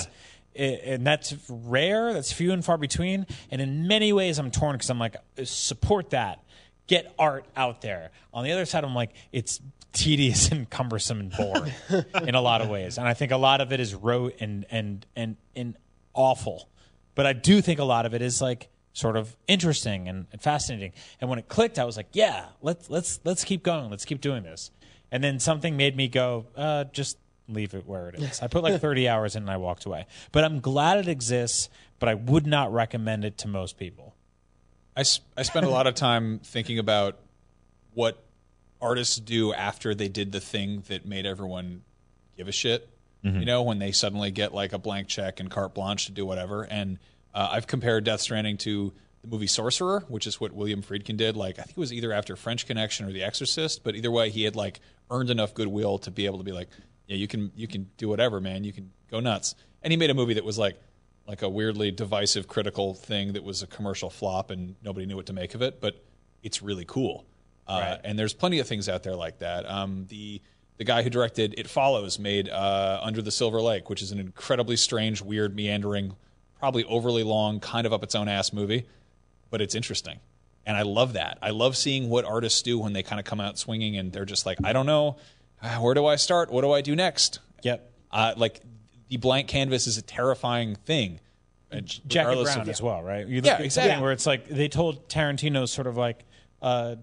[SPEAKER 4] And that's rare. That's few and far between. And in many ways, I'm torn because I'm like, support that. Get art out there. On the other side, I'm like, it's tedious and cumbersome and boring in a lot of ways. And I think a lot of it is rote and and and and awful. But I do think a lot of it is like sort of interesting and, and fascinating. And when it clicked, I was like, yeah, let's let's let's keep going. Let's keep doing this. And then something made me go, uh, just leave it where it is. I put like 30 hours in and I walked away. But I'm glad it exists, but I would not recommend it to most people.
[SPEAKER 2] I I spend a lot of time thinking about what artists do after they did the thing that made everyone give a shit. You know, when they suddenly get like a blank check and carte blanche to do whatever. And uh, I've compared Death Stranding to the movie Sorcerer, which is what William Friedkin did. Like, I think it was either after French Connection or The Exorcist, but either way, he had like earned enough goodwill to be able to be like, yeah, you can you can do whatever, man. You can go nuts. And he made a movie that was like like a weirdly divisive critical thing that was a commercial flop and nobody knew what to make of it, but it's really cool. Uh,
[SPEAKER 4] Right.
[SPEAKER 2] And there's plenty of things out there like that. Um, the the guy who directed It Follows made uh, Under the Silver Lake, which is an incredibly strange, weird, meandering, probably overly long, kind of up its own ass movie, but it's interesting. And I love that. I love seeing what artists do when they kind of come out swinging and they're just like, I don't know, where do I start? What do I do next?
[SPEAKER 4] Yep.
[SPEAKER 2] Uh, like the blank canvas is a terrifying thing. Regardless
[SPEAKER 4] Brown
[SPEAKER 2] of-
[SPEAKER 4] as well, right? You look
[SPEAKER 2] Yeah,
[SPEAKER 4] at
[SPEAKER 2] exactly.
[SPEAKER 4] Where it's like they told Tarantino sort of like, uh,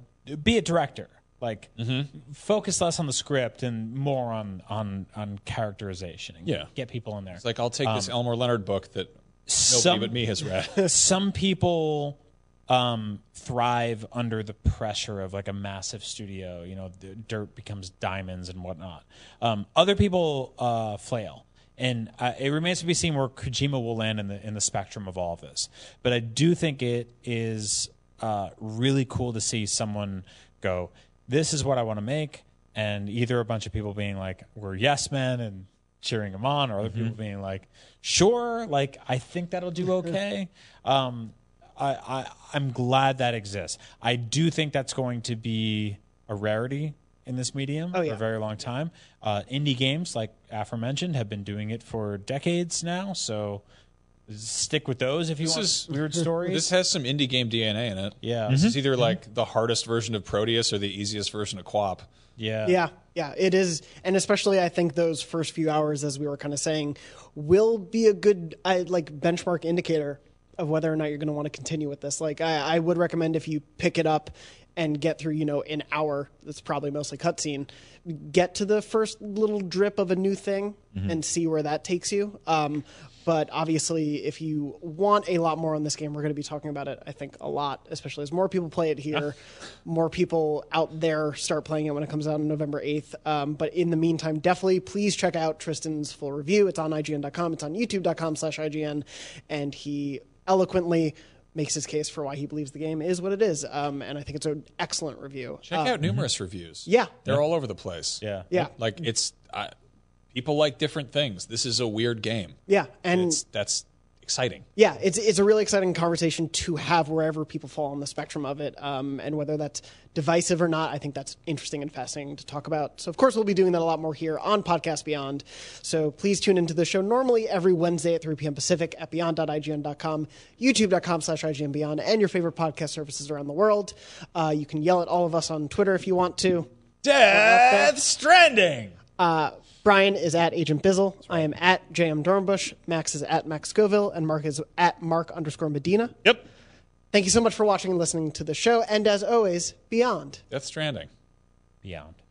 [SPEAKER 4] be a director, like
[SPEAKER 2] Mm-hmm.
[SPEAKER 4] focus less on the script and more on on on characterization. And
[SPEAKER 2] Yeah.
[SPEAKER 4] get people in there.
[SPEAKER 2] It's like I'll take this Elmore Leonard book that nobody
[SPEAKER 4] Some-
[SPEAKER 2] but me has read.
[SPEAKER 4] some people um, thrive under the pressure of like a massive studio. You know, the dirt becomes diamonds and whatnot. Um, other people uh, flail, and uh, it remains to be seen where Kojima will land in the in the spectrum of all of this. But I do think it is uh, really cool to see someone go, "This is what I want to make," and either a bunch of people being like, "We're yes men," and cheering him on, or other people being like, "Sure, like I think that'll do okay." um, I, I I'm glad that exists. I do think that's going to be a rarity in this medium
[SPEAKER 1] Oh,
[SPEAKER 4] for a very long time. Uh, indie games, like aforementioned, have been doing it for decades now. So stick with those if you
[SPEAKER 2] This
[SPEAKER 4] want
[SPEAKER 2] is-
[SPEAKER 4] weird stories.
[SPEAKER 2] This has some indie game DNA in it.
[SPEAKER 4] Yeah.
[SPEAKER 2] This is either like the hardest version of Proteus or the easiest version of QWOP.
[SPEAKER 4] yeah,
[SPEAKER 1] Yeah, yeah, it is, and especially I think those first few hours, as we were kind of saying, will be a good I, like benchmark indicator of whether or not you're going to want to continue with this. Like, I, I would recommend if you pick it up and get through, you know, an hour. That's probably mostly cutscene. Get to the first little drip of a new thing and see where that takes you. Um, but obviously, if you want a lot more on this game, we're going to be talking about it, I think, a lot, especially as more people play it here, more people out there start playing it when it comes out on November 8th. Um, but in the meantime, definitely please check out Tristan's full review. It's on IGN.com, it's on YouTube.com slash IGN, and he eloquently makes his case for why he believes the game is what it is. Um, and I think it's an excellent review.
[SPEAKER 2] Check out numerous reviews.
[SPEAKER 1] yeah.
[SPEAKER 2] They're all over the place.
[SPEAKER 4] Yeah.
[SPEAKER 1] Yeah.
[SPEAKER 2] Like it's uh, people like different things. This is a weird game.
[SPEAKER 1] Yeah. And
[SPEAKER 2] It's that's exciting.
[SPEAKER 1] yeah, it's it's a really exciting conversation to have wherever people fall on the spectrum of it, um, and whether that's divisive or not. I think that's interesting and fascinating to talk about. So, of course, we'll be doing that a lot more here on Podcast Beyond. So, please tune into the show normally every Wednesday at 3 p.m. Pacific at beyond.ign.com, youtube.com/slash IGN Beyond, and your favorite podcast services around the world. Uh, you can yell at all of us on Twitter if you want to.
[SPEAKER 4] Death Stranding.
[SPEAKER 1] Uh, Brian is at Agent Bizzle. I am at JM Dornbush. Max is at Max Scoville, and Mark is at Mark underscore Medina.
[SPEAKER 3] Yep.
[SPEAKER 1] Thank you so much for watching and listening to the show. And as always, beyond.
[SPEAKER 2] Death Stranding.
[SPEAKER 4] Beyond. Death Stranding.